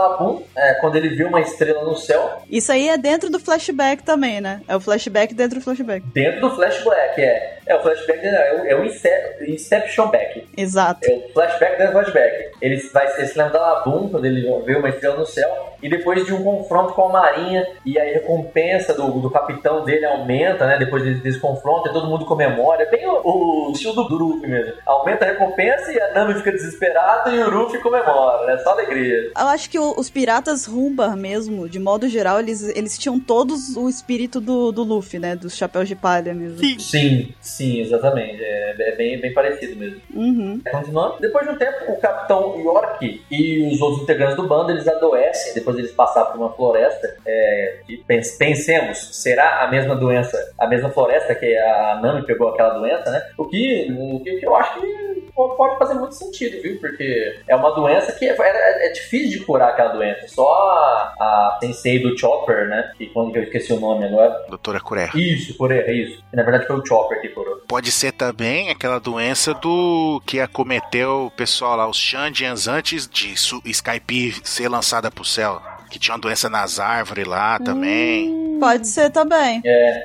É, quando ele viu uma estrela no céu Isso aí é dentro do flashback também, né? É o flashback dentro do flashback. dentro do flashback. É, é o flashback, é o, é o Ince- Inception Back. Exato. É o flashback dentro do flashback. Ele, vai, ele se lembra da Labum quando ele vê uma estrela no céu. E depois de um confronto com a Marinha e a recompensa do, do capitão dele aumenta, né? Depois desse, desse confronto, e todo mundo comemora. É bem o, o estilo do Luffy mesmo. Aumenta a recompensa e a Nami fica desesperada e o Luffy comemora, né? Só alegria. Eu acho que o- os piratas Rumbar mesmo, de modo geral, eles, eles tinham todos o espírito do, do Luffy, né? Dos chapéus de palha mesmo. Sim. Sim, sim, exatamente. É, é bem, bem parecido mesmo. Uhum. Continuando. Depois de um tempo, o capitão York e os outros integrantes do bando, eles adoecem, depois eles passaram por uma floresta. É, e pens- pensemos, será a mesma doença, a mesma floresta que a Nami pegou aquela doença, né? O que, o que eu acho que pode fazer muito sentido, viu? Porque é uma doença que é, é- é difícil de curar aquela doença. Só a, a sensei do Chopper, né? Que quando que eu esqueci o nome agora. Doutora Curer. Isso, por erro, isso. Na verdade foi o Chopper que curou. Pode ser também aquela doença do que acometeu o pessoal lá, os Xandians, antes de Skype ser lançada pro céu. Que tinha uma doença nas árvores lá também. Pode ser também.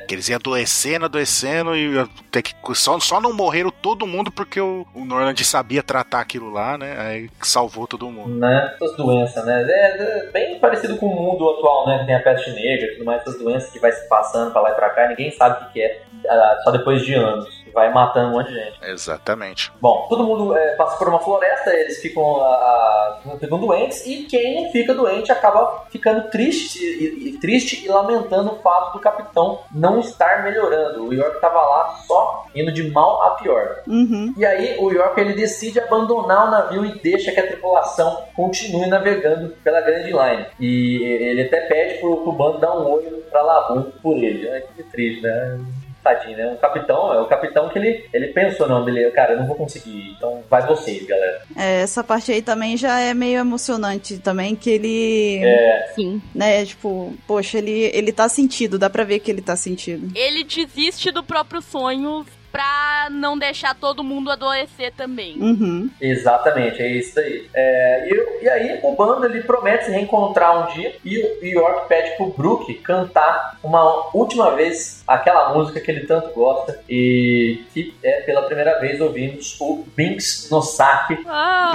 Que eles iam adoecendo, adoecendo e ter que. Só, só não morreram todo mundo porque o, o Norland sabia tratar aquilo lá, né? Aí salvou todo mundo. né? Essas doenças, né? É, é bem parecido com o mundo atual, né? Que tem a peste negra e tudo mais, essas doenças que vai se passando pra lá e pra cá, ninguém sabe o que que é, ah, só depois de anos. E Vai matando um monte de gente. Exatamente. Bom, todo mundo é, passa por uma floresta, eles ficam, ah, ah, ficam doentes, e quem não fica doente acaba ficando triste e, e- triste e lamentando o fato do capitão não estar melhorando. O York tava lá só indo de mal a pior. Uhum. E aí o York ele decide abandonar o navio e deixa que a tripulação continue navegando pela Grand Line. E ele até pede pro, pro bando dar um olho pra Labum por ele. Ai, que triste, né? Tadinho, né? O capitão, é o capitão que ele, ele pensou, não, ele, cara, eu não vou conseguir, então vai vocês, galera. É, essa parte aí também já é meio emocionante também, que ele, É, Sim. né, tipo, poxa, ele, ele tá sentido, dá pra ver que ele tá sentido. Ele desiste do próprio sonho pra não deixar todo mundo adoecer também. Uhum. exatamente, é isso aí. É, e, e aí o bando ele promete se reencontrar um dia e o York pede pro Brook cantar uma última vez aquela música que ele tanto gosta e que é pela primeira vez ouvimos o Binks no Saque Ah,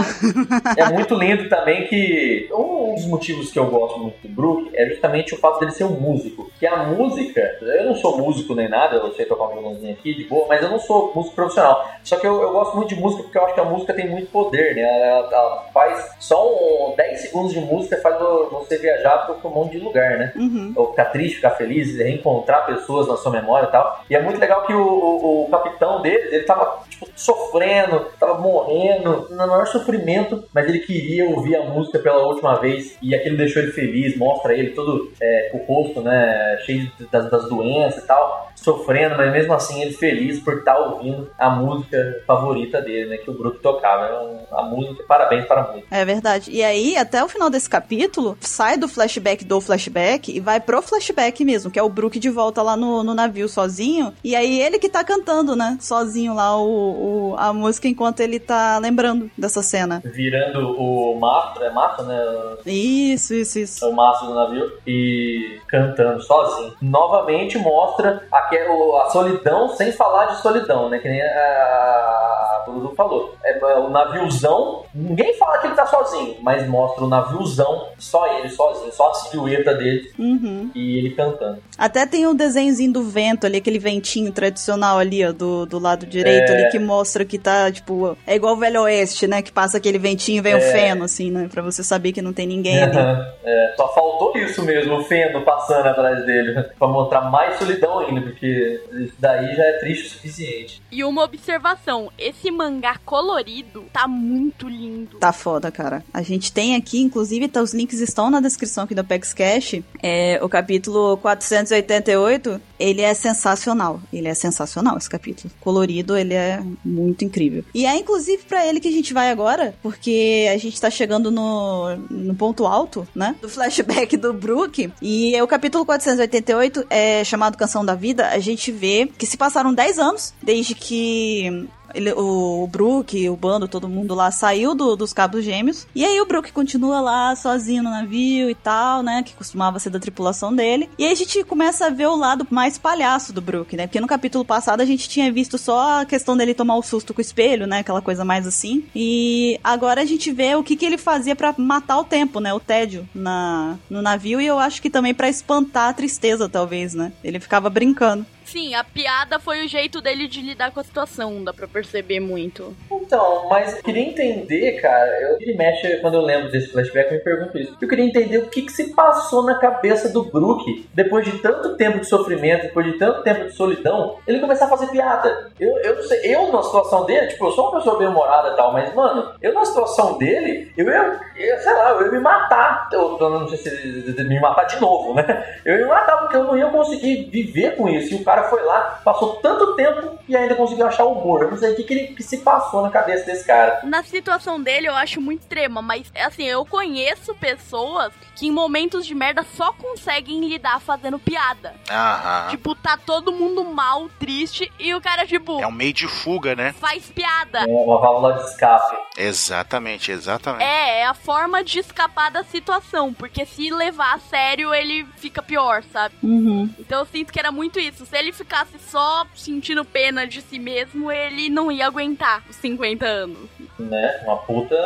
É muito lindo também que um dos motivos que eu gosto muito do Brook é justamente o fato dele ser um músico. Que a música, eu não sou músico nem nada, eu sei tocar um violãozinho aqui de boa, mas eu não sou músico profissional. Só que eu, eu gosto muito de música porque eu acho que a música tem muito poder, né? Ela, ela faz só um, 10 segundos de música faz você viajar para um monte de lugar, né? Uhum. ou ficar triste, ficar feliz, reencontrar pessoas na sua memória e tal. E é muito legal que o, o- o capitão deles, ele tava tipo, sofrendo, tava morrendo, no maior sofrimento, mas ele queria ouvir a música pela última vez e aquilo deixou ele feliz, mostra ele todo é, com o rosto, né, cheio das, das doenças e tal, sofrendo, mas mesmo assim ele feliz por estar ouvindo a música favorita dele, né? Que o Brook tocava. É a música, parabéns para a música. É verdade. E aí, até o final desse capítulo, sai do flashback do flashback e vai pro flashback mesmo, que é o Brook de volta lá no, no navio sozinho. E aí ele que tá cantando, né? Sozinho lá o, o- a música enquanto ele tá lembrando dessa cena. Virando o mastro, é mastro, né? Isso, isso, isso. É o mastro do navio e cantando sozinho. Novamente mostra o- a solidão sem falar de solidão, né? Que nem a Bruno falou. É, o naviozão, ninguém fala que ele tá sozinho, mas mostra o naviozão, só ele sozinho, só a silhueta dele Uhum. e ele cantando. Até tem o desenhozinho do vento ali, aquele ventinho tradicional ali, ó, do, do lado direito É. ali, que mostra que tá, tipo, é igual o Velho Oeste, né? Que passa aquele ventinho e vem o É. feno, assim, né? Pra você saber que não tem ninguém ali. *laughs* É, só faltou isso mesmo, o feno passando atrás dele, *laughs* pra mostrar mais solidão ainda, porque isso daí já é triste o suficiente. E uma observação: esse mangá colorido tá muito lindo. Tá foda, cara. A gente tem aqui, inclusive, tá, os links estão na descrição aqui do Apex Cash. É, o capítulo 488, ele é sensacional. Ele é sensacional, esse capítulo. Colorido, ele é muito incrível. E é, inclusive, pra ele que a gente vai agora, porque a gente tá chegando no, no ponto alto, né? Do flashback do Brook. E o capítulo 488 é chamado Canção da Vida. A gente vê que se passaram 10 anos desde que ele, o, Brook, o bando, todo mundo lá saiu do- dos cabos gêmeos. E aí o Brook continua lá sozinho no navio e tal, né? Que costumava ser da tripulação dele. E aí a gente começa a ver o lado mais palhaço do Brook, né? Porque no capítulo passado a gente tinha visto só a questão dele tomar o susto com o espelho, né? Aquela coisa mais assim. E agora a gente vê o que, que ele fazia pra matar o tempo, né? O tédio na, no navio. E eu acho que também pra espantar a tristeza, talvez, né? Ele ficava brincando. Sim, a piada foi o jeito dele de lidar com a situação, dá pra perceber muito. Então, mas eu queria entender, cara, eu vira e mexe, quando eu lembro desse flashback, eu me pergunto isso. Eu queria entender o que, que se passou na cabeça do Brook, depois de tanto tempo de sofrimento, depois de tanto tempo de solidão, ele começar a fazer piada. Eu, eu não sei, eu na situação dele, tipo, eu sou uma pessoa bem-humorada e tal, mas, mano, eu na situação dele, eu ia, eu, sei lá, eu ia me matar. Eu, eu não sei se me matar de novo, né? Eu ia me matar porque eu não ia conseguir viver com isso. E o cara foi lá, passou tanto tempo e ainda conseguiu achar humor. Eu não sei o que, que, ele, que se passou na cabeça desse cara. Na situação dele eu acho muito extrema, mas assim, eu conheço pessoas que em momentos de merda só conseguem lidar fazendo piada. Aham. Tipo, tá todo mundo mal, triste, e o cara, tipo, É um meio de fuga, né? faz piada. É uma válvula de escape. Exatamente, exatamente. É, é a forma de escapar da situação, porque se levar a sério, ele fica pior, sabe? Uhum. Então eu sinto que era muito isso. Se ele ficasse só sentindo pena de si mesmo, ele não ia aguentar os 50 anos. Né? Uma puta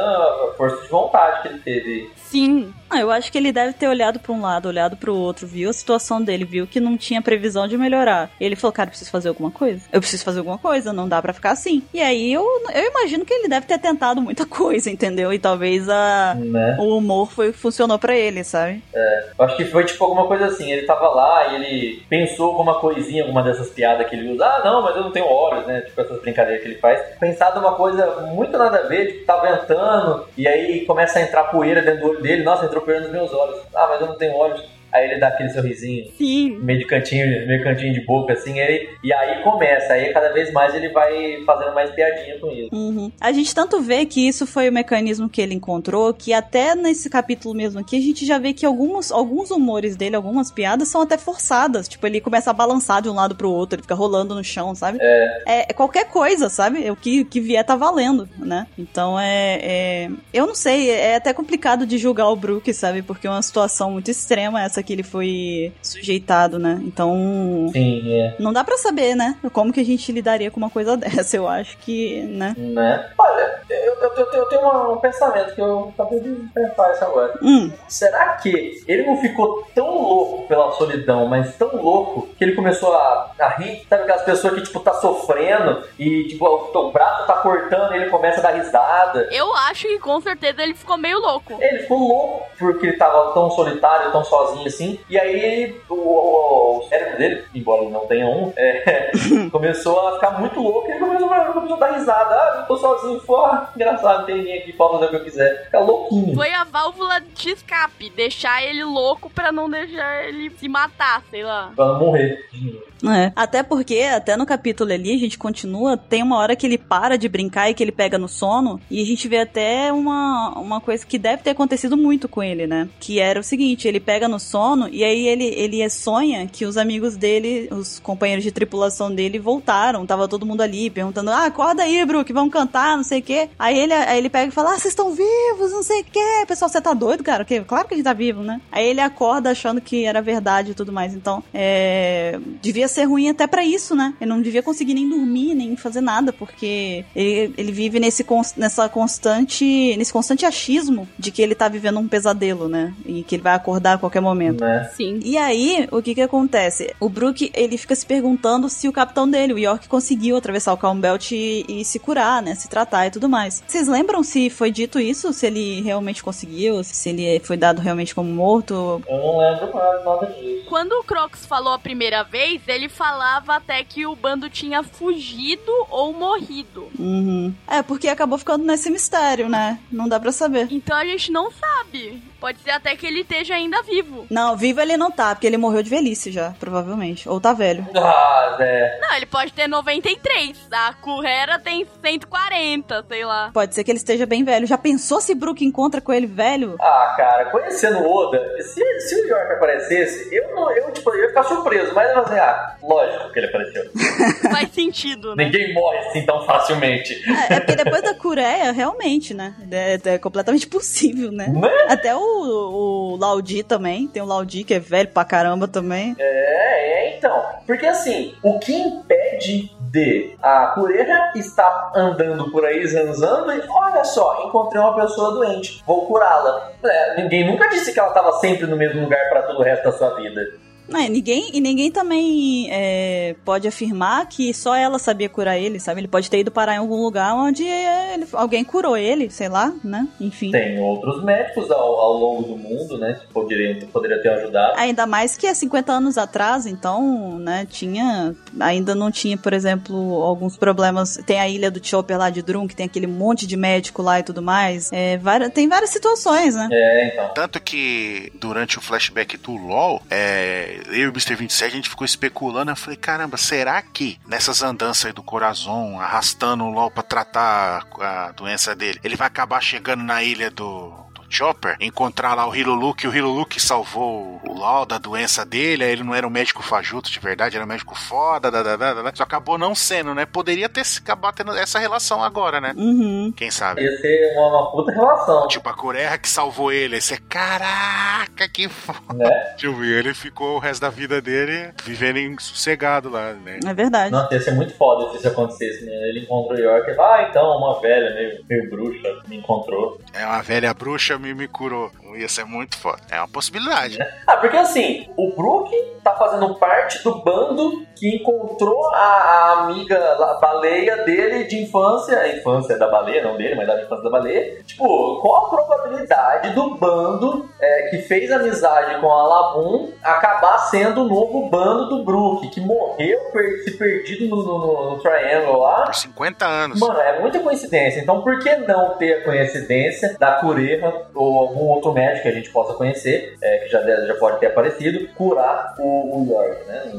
força de vontade que ele teve. Sim. Ah, eu acho que ele deve ter olhado pra um lado, olhado pro outro, viu a situação dele, viu que não tinha previsão de melhorar. E ele falou, cara, eu preciso fazer alguma coisa. Eu preciso fazer alguma coisa, não dá pra ficar assim. E aí eu, eu imagino que ele deve ter tentado muita *laughs* coisa, entendeu? E talvez a, Né? o humor foi, funcionou pra ele, sabe? Eu acho que foi tipo alguma coisa assim. Ele tava lá e ele pensou alguma coisinha, alguma dessas piadas que ele usa. Ah, não, mas eu não tenho olhos, né? Tipo essas brincadeiras que ele faz. Pensado uma coisa muito nada a ver, tipo, tá ventando e aí começa a entrar poeira dentro do olho dele. Nossa, entrou nos meus olhos. Ah, mas eu não tenho olhos. Aí ele dá aquele sorrisinho. Sim. meio de cantinho, meio cantinho de boca, assim, aí, e aí começa, aí cada vez mais ele vai fazendo mais piadinha com isso. Uhum. A gente tanto vê que isso foi o mecanismo que ele encontrou, que até nesse capítulo mesmo aqui, a gente já vê que alguns, alguns humores dele, algumas piadas, são até forçadas. Tipo, ele começa a balançar de um lado pro outro, ele fica rolando no chão, sabe? É, é qualquer coisa, sabe? É O que, que vier tá valendo, né? Então é, é- Eu não sei, é até complicado de julgar o Brook, sabe? Porque é uma situação muito extrema essa que ele foi sujeitado, né? Então. Sim, é. Não dá pra saber, né? Como que a gente lidaria com uma coisa *laughs* dessa. Eu acho que, né? Né? Olha, eu, eu, eu, eu tenho um pensamento que eu acabei de pensar isso agora. Hum, Será que ele não ficou tão louco pela solidão, mas tão louco, que ele começou a, a rir? Sabe aquelas pessoas que, tipo, tá sofrendo e, tipo, o, o braço tá cortando e ele começa a dar risada? Eu acho que com certeza ele ficou meio louco. Ele ficou louco porque ele tava tão solitário, tão sozinho assim. E aí o, o- o cérebro dele, embora ele não tenha um, é, *laughs* começou a ficar muito louco e ele começou, a- começou a dar risada. Ah, eu tô sozinho, pô, *laughs* engraçado, tem ninguém aqui, pode fazer o que eu quiser. Fica louquinho. Foi a válvula de escape, deixar ele louco pra não deixar ele se matar, sei lá. Pra não morrer. É. Até porque, até no capítulo ali, a gente continua, tem uma hora que ele para de brincar e que ele pega no sono, e a gente vê até uma, uma coisa que deve ter acontecido muito com ele, né? Que era o seguinte, ele pega no sono e aí ele, ele sonha que os amigos dele, os companheiros de tripulação dele voltaram, tava todo mundo ali perguntando, ah, acorda aí, Brook, vamos cantar, não sei o quê. Aí ele, aí ele pega e fala, ah, vocês estão vivos, não sei o quê. Pessoal, você tá doido, cara? Que, claro que a gente tá vivo, né? Aí ele acorda achando que era verdade e tudo mais. Então, é, devia ser ruim até pra isso, né? Ele não devia conseguir nem dormir, nem fazer nada, porque ele, ele vive nesse, nessa constante, nesse constante achismo de que ele tá vivendo um pesadelo, né? E que ele vai acordar a qualquer momento. Né? Sim. E aí, o que que acontece? O Brook, ele fica se perguntando se o capitão dele, o York, conseguiu atravessar o Calm Belt e, e se curar, né? Se tratar e tudo mais. Vocês lembram se foi dito isso? Se ele realmente conseguiu? Se ele foi dado realmente como morto? Eu não lembro mais nada disso. Quando o Crocs falou a primeira vez, ele falava até que o bando tinha fugido ou morrido. Uhum. É, porque acabou ficando nesse mistério, né? Não dá pra saber. Então a gente não sabe. Pode ser até que ele esteja ainda vivo. Não, vivo ele não tá, porque ele morreu de velhice já, provavelmente. Ou tá velho. Ah, Zé. Não, ele pode ter 93. A Currera tem 140, sei lá. Pode ser que ele esteja bem velho. Já pensou se Brook encontra com ele velho? Ah, cara, conhecendo o Oda, se, se o York aparecesse, eu não, eu, tipo, eu ia ficar surpreso, mas eu ia fazer, ah, lógico que ele apareceu. *laughs* Faz sentido, né? Ninguém morre assim tão facilmente. É, é porque depois da Coreia, realmente, né? É, é completamente possível, né? Né? Até o, o Laudi também. Tem o Laudi que é velho pra caramba também. É, é, então. Porque assim, o que impede de a Cureja estar andando por aí zanzando e olha só, encontrei uma pessoa doente, vou curá-la. É, ninguém nunca disse que ela estava sempre no mesmo lugar para todo o resto da sua vida. É, ninguém, e ninguém também é, pode afirmar que só ela sabia curar ele, sabe? Ele pode ter ido parar em algum lugar onde é, ele- alguém curou ele, sei lá, né? Enfim. Tem outros médicos ao, ao longo do mundo, né, que poderiam, poderia ter ajudado. Ainda mais que é 50 anos atrás, então, né, tinha. Ainda não tinha, por exemplo, alguns problemas. Tem a ilha do Chopper lá de Drum, que tem aquele monte de médico lá e tudo mais. É, várias- tem várias situações, né? É, então. Tanto que durante o flashback do LOL, é, eu e o Mr. 27 a gente ficou especulando. Eu falei, caramba, será que nessas andanças aí do Corazon, arrastando o LOL pra tratar a doença dele, ele vai acabar chegando na ilha do. Chopper, encontrar lá o Hilulu, que o Hilulu que salvou o LOL da doença dele, aí ele não era um médico fajuto de verdade, era um médico foda, da, da, da, da, da. só acabou não sendo, né? Poderia ter se acabar tendo essa relação agora, né? Uhum. Quem sabe? Ia ser uma, uma puta relação. Tipo, a Coreia que salvou ele. Aí você, caraca, que foda. Né? *laughs* Tipo, e ele ficou o resto da vida dele vivendo em sossegado lá, né? É verdade. Nossa, ia ser muito foda se isso acontecesse, né? Ele encontrou o York e ah, então, uma velha meio, meio bruxa me encontrou. É uma velha bruxa me, me curou. Ia ser muito foda. É uma possibilidade. Ah, porque assim, o Brook tá fazendo parte do bando que encontrou a, a amiga lá, baleia dele de infância. A infância da baleia, não dele, mas da infância da baleia. Tipo, qual a probabilidade do bando é, que fez amizade com a Labum acabar sendo o novo bando do Brook, que morreu per- se perdido no, no, no- no Triangle lá? Por 50 anos. Mano, é muita coincidência. Então, por que não ter a coincidência da Cureja ou algum outro médico que a gente possa conhecer, é, que já, já pode ter aparecido, curar o, o York, né?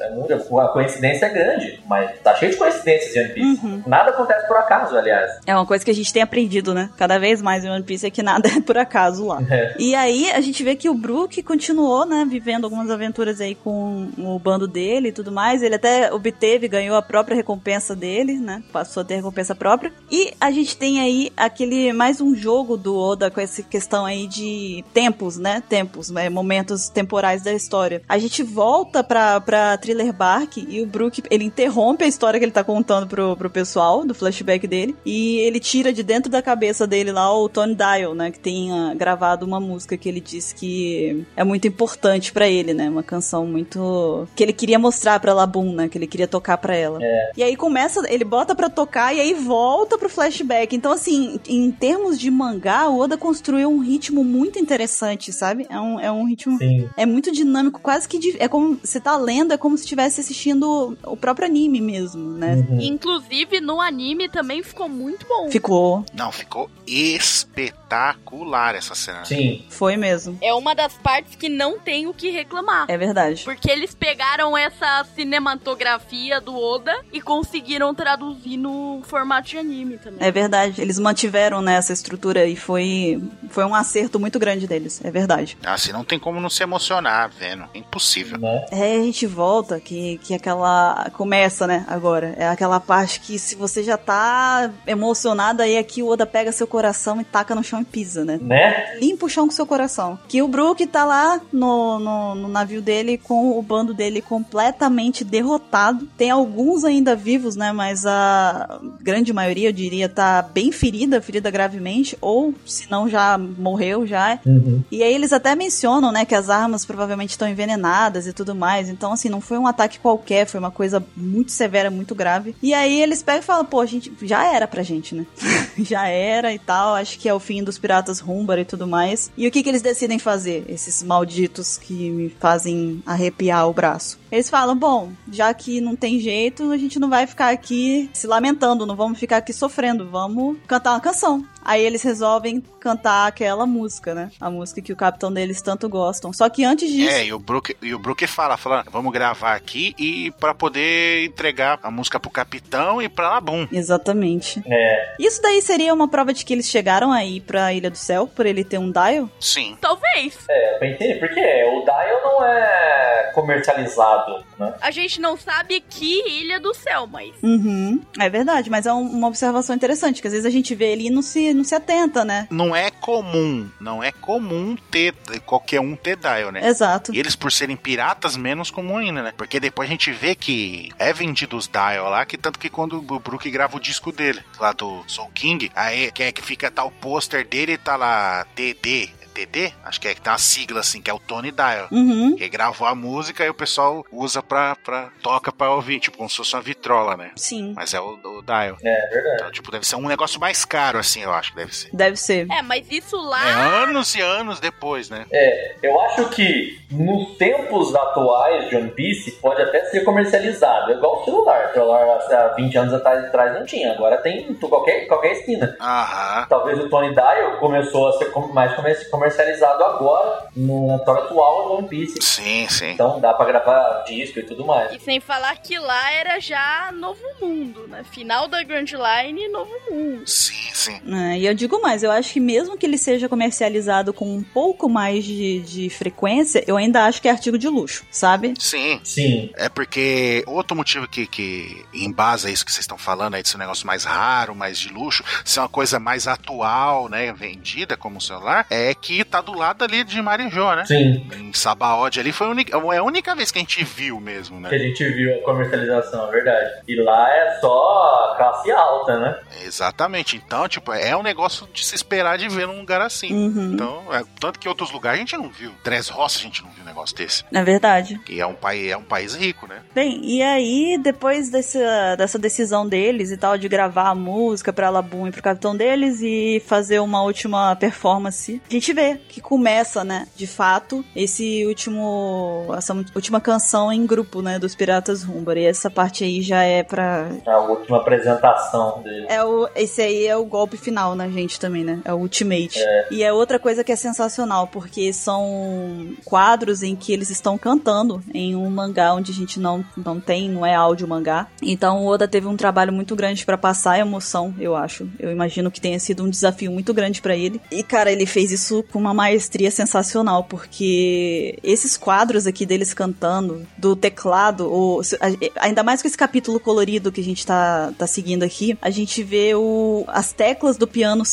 É a coincidência é grande, mas tá cheio de coincidências em One Piece. Uhum. Nada acontece por acaso, aliás. É uma coisa que a gente tem aprendido, né? Cada vez mais em One Piece é que nada é por acaso lá. É. E aí a gente vê que o Brook continuou, né, vivendo algumas aventuras aí com o bando dele e tudo mais. Ele até obteve, ganhou a própria recompensa dele, né? Passou a ter recompensa própria. E a gente tem aí aquele mais um jogo do Oda com essa questão aí de tempos, né? Tempos, né? momentos temporais da história. A gente volta pra, pra Thriller Bark e o Brook, ele interrompe a história que ele tá contando pro, pro pessoal, do flashback dele, e ele tira de dentro da cabeça dele lá o Tony Dial, né? Que tenha gravado uma música que ele disse que é muito importante pra ele, né? Uma canção muito. que ele queria mostrar pra Labum, né? Que ele queria tocar pra ela. E aí começa, ele bota pra tocar e aí volta pro flashback. Então, assim, em termos de mangá, o Oda construiu um ritmo muito interessante, sabe? É um, é um ritmo. Sim. É muito dinâmico, quase que. É como. Você tá lendo, é como se estivesse assistindo o próprio anime mesmo, né? Uhum. Inclusive, no anime também ficou muito bom. Ficou. Não, ficou espetacular essa cena. Sim. Foi mesmo. É uma das partes que não tem o que reclamar. É verdade. Porque eles pegaram essa cinematografia do Oda e conseguiram traduzir no formato de anime também. É verdade. Eles mantiveram né, essa estrutura e foi, foi um acerto muito grande deles. É verdade. Assim, não tem como não se emocionar vendo. É impossível. Né? É, a gente volta que, que aquela. Começa, né? Agora. É aquela parte que se você já tá emocionado, aí aqui o Oda pega seu coração e taca no chão e pisa, né? Né? Limpa o chão com seu coração. Que o Brook tá lá no, no, no navio dele com o bando dele completamente derrotado. Tem alguns ainda vivos, né? Mas a grande maioria, eu diria, tá bem ferida, ferida gravemente. Ou se não já morreu já. Uhum. E aí eles até mencionam, né, que as armas provavelmente estão envenenadas e tudo mais. Então, assim, não foi um ataque qualquer, foi uma coisa muito severa, muito grave. E aí eles pegam e falam, pô, a gente já era pra gente, né? *laughs* *laughs* já era e tal. Acho que é o fim dos piratas Rumbar e tudo mais. E o que que eles decidem fazer? Esses malditos que me fazem arrepiar o braço. Eles falam, bom, já que não tem jeito, a gente não vai ficar aqui se lamentando, não vamos ficar aqui sofrendo, vamos cantar uma canção. Aí eles resolvem cantar aquela música, né? A música que o capitão deles tanto gostam. Só que antes disso. É, e o Brook, e o Brook fala, fala, vamos gravar aqui e para poder entregar a música pro capitão e pra Labum. Exatamente. É. Isso daí seria uma prova de que eles chegaram aí pra Ilha do Céu, por ele ter um dial? Sim. Talvez. É, pra entender. Porque o Dial não é comercializado, né? A gente não sabe que Ilha do Céu, mas. Uhum. É verdade, mas é um- uma observação interessante, que às vezes a gente vê ele e não se, não se atenta, né? Não é comum, não é comum ter qualquer um ter dial, né? Exato. E eles, por serem piratas, menos comum ainda, né? Porque depois a gente vê que é vendido os dial lá, que tanto que quando o Brook grava o disco dele, lá do Soul King, aí que é que fica tá o pôster dele, tá lá TD, TD? Acho que é que tem uma sigla assim, que é o Tony Dial. Uhum. Que gravou a música e o pessoal usa pra, pra toca pra ouvir, tipo, como se fosse uma vitrola, né? Sim. Mas é o, o dial. É verdade. Então, tipo, deve ser um negócio mais caro, assim, eu acho que deve ser. Deve ser. É, mas isso É, lá. anos e anos depois, né? É, eu acho que nos tempos atuais de One Piece pode até ser comercializado. É igual o celular. O celular há 20 anos atrás, atrás não tinha. Agora tem em qualquer, qualquer esquina. Aham. Talvez o Tony Dial começou a ser mais comer- comercializado agora, no atual do One Piece. Sim, sim. Então dá pra gravar disco e tudo mais. E sem falar que lá era já Novo Mundo, né? Final da Grand Line, Novo Mundo. Sim, sim. É, e eu digo mais, eu acho que mesmo que ele seja comercializado com um pouco mais de, de frequência, eu ainda acho que é artigo de luxo, sabe? Sim. Sim. É porque outro motivo que, que embasa isso que vocês estão falando aí de ser um negócio mais raro, mais de luxo, ser uma coisa mais atual, né, vendida como celular, é que tá do lado ali de Marijó, né? Sim. Em Sabaody ali foi a única, é a única vez que a gente viu mesmo, Que a né? gente viu a comercialização, é verdade. E lá é só classe alta, né? Exatamente. Então, tipo, é um negócio de se esperar de ver num lugar assim. Uhum. Então, é, tanto que em outros lugares a gente não viu. Três Roças a gente não viu um negócio desse. É verdade. E é um país, é um país rico, né? Bem, e aí, depois dessa, dessa decisão deles e tal, de gravar a música pra Labum e pro capitão deles e fazer uma última performance, a gente vê que começa, né, de fato, esse último. essa última canção em grupo, né, dos Piratas Rumbar. E essa parte aí já é pra. A última apresentação dele. É o, esse aí é o golpe final na gente também, né? É o Ultimate. E é outra coisa que é sensacional, porque são quadros em que eles estão cantando em um mangá onde a gente não, não tem, não é áudio mangá. Então o Oda teve um trabalho muito grande pra passar a emoção, eu acho. Eu imagino que tenha sido um desafio muito grande pra ele. E cara, ele fez isso com uma maestria sensacional, porque esses quadros aqui deles cantando, do teclado, o, a- ainda mais com esse capítulo colorido que a gente tá, tá seguindo aqui, a gente vê o, as teclas do piano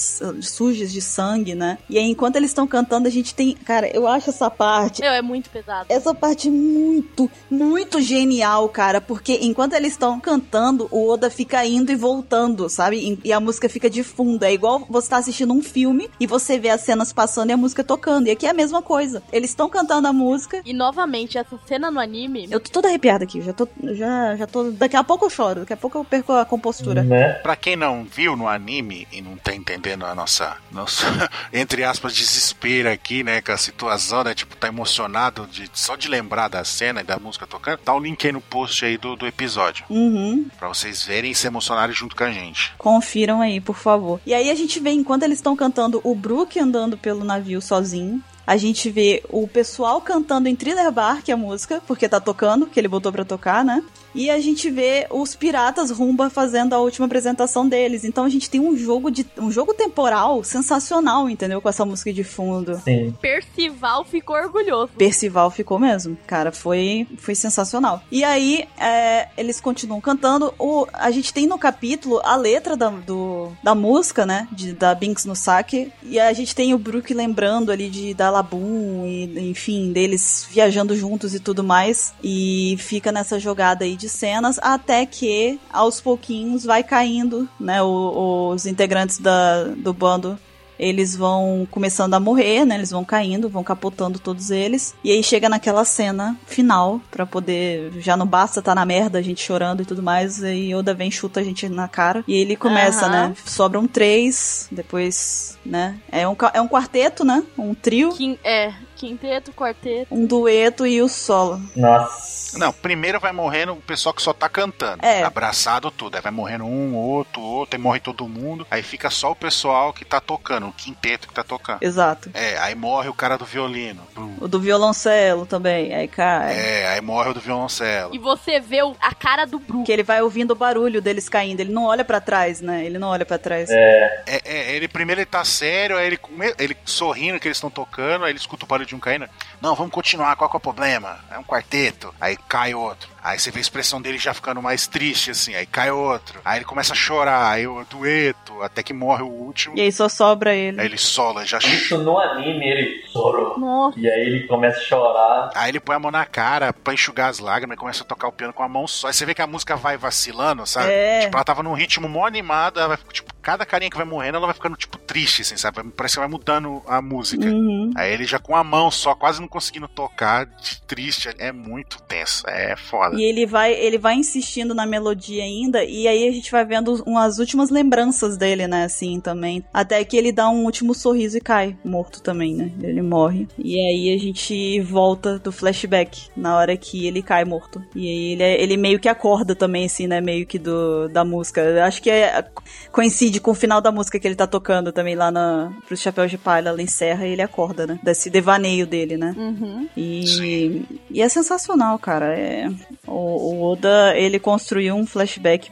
sujas de sangue, né? E aí, enquanto eles estão cantando, a gente tem. Cara, eu acho essa parte. Meu, é muito pesado. Essa parte muito, muito genial, cara, porque enquanto eles estão cantando, o Oda fica indo e voltando, sabe? E- E a música fica de fundo. É igual você tá assistindo um filme e você vê as cenas passando e a música tocando. E aqui é a mesma coisa. Eles estão cantando a música. E novamente, essa cena no anime. Eu tô toda arrepiada aqui, já tô, já, já tô. Daqui a pouco eu choro, daqui a pouco eu perco a compostura. Né? Pra quem não viu no anime e não tá entendendo a nossa, nossa *laughs* entre aspas, desespero aqui, né, com a situação, né, tipo, tá emocionado de, só de lembrar da cena e da música tocando, tá o link aí no post aí do, do episódio, Uhum. pra vocês verem e se emocionarem junto com a gente. Confiram aí, por favor. E aí a gente vê, enquanto eles estão cantando, o Brook andando pelo navio sozinho. A gente vê o pessoal cantando em Thriller Bar, que é a música, porque tá tocando, que ele botou pra tocar, né? E a gente vê os piratas Rumba fazendo a última apresentação deles. Então a gente tem um jogo de um jogo temporal sensacional, entendeu? Com essa música de fundo. Sim. Percival ficou orgulhoso. Percival ficou mesmo. Cara, foi, foi sensacional. E aí, é, eles continuam cantando. O, a gente tem no capítulo a letra da, do, da música, né? De, da Binks no saque. E a gente tem o Brook lembrando ali de da Labum e, enfim, deles viajando juntos e tudo mais. E fica nessa jogada aí de cenas até que, aos pouquinhos, vai caindo, né? o- os integrantes da, do bando eles vão começando a morrer, né? Eles vão caindo, vão capotando todos eles. E aí chega naquela cena final pra poder. Já não basta tá na merda, a gente chorando e tudo mais. E Yoda vem chuta a gente na cara. E ele começa, Aham. né? Sobram três, depois, né? É um, é um quarteto, né? Um trio, Quin- é, quinteto, quarteto. um dueto e o solo. Nossa. Não, primeiro vai morrendo o pessoal que só tá cantando. É. Abraçado tudo. Aí vai morrendo um, outro, outro, aí morre todo mundo. Aí fica só o pessoal que tá tocando, o quinteto que tá tocando. Exato. É, aí morre o cara do violino. Bum. O do violoncelo também. Aí cai. É, aí morre o do violoncelo. E você vê o- a cara do Brook. Que ele vai ouvindo o barulho deles caindo. Ele não olha pra trás, né? Ele não olha pra trás. É, É, é, ele primeiro ele tá sério, aí ele, come- ele sorrindo que eles estão tocando, aí ele escuta o barulho um caindo. Não, vamos continuar, qual que é o problema? É um quarteto. Aí cai outro. Aí você vê a expressão dele já ficando mais triste, assim. Aí cai outro. Aí ele começa a chorar, aí o dueto, até que morre o último. E aí só sobra ele. Aí ele sola, já isso no anime ele chorou. Nossa. E aí ele começa a chorar. Aí ele põe a mão na cara pra enxugar as lágrimas e começa a tocar o piano com a mão só. Aí você vê que a música vai vacilando, sabe? É. Tipo, ela tava num ritmo mó animado, ela vai, tipo, cada carinha que vai morrendo, ela vai ficando, tipo, triste, assim, sabe? Parece que vai mudando a música. Uhum. Aí ele já com a mão só, quase não conseguindo tocar, de triste, é muito tenso, é foda. E ele vai, ele vai insistindo na melodia ainda, e aí a gente vai vendo umas últimas lembranças dele, né, assim, também. Até que ele dá um último sorriso e cai, morto também, né? Ele morre. E aí a gente volta do flashback, na hora que ele cai morto. E aí ele, é- ele meio que acorda também, assim, né, meio que do, da música. Eu acho que é, coincide com o final da música que ele tá tocando também lá na, pro Chapéu de Palha, ela encerra e ele acorda, né? Desse devaneio dele, né? Uhum. E, e é sensacional, cara. É, o, o Oda, ele construiu um flashback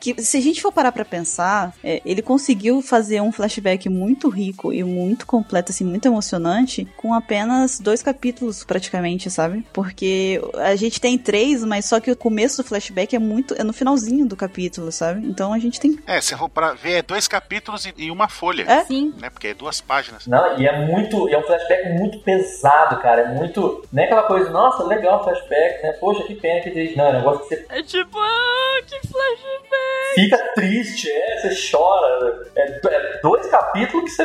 que, se a gente for parar pra pensar, é, ele conseguiu fazer um flashback muito rico e muito completo, assim, muito emocionante, com apenas dois capítulos, praticamente, sabe? Porque a gente tem três, mas só que o começo do flashback é muito. é no finalzinho do capítulo, sabe? Então a gente tem. É, se for pra ver, é dois capítulos e, e uma folha. É? Sim. Né? Porque é duas páginas. Não, e é muito. É um flashback muito pesado, cara. É muito. Nem aquela coisa, nossa, legal o flashback, né? Poxa, que pena Não, é um negócio que você É tipo, ah, que flashback. fica triste, é, você chora. É, é dois capítulos que você,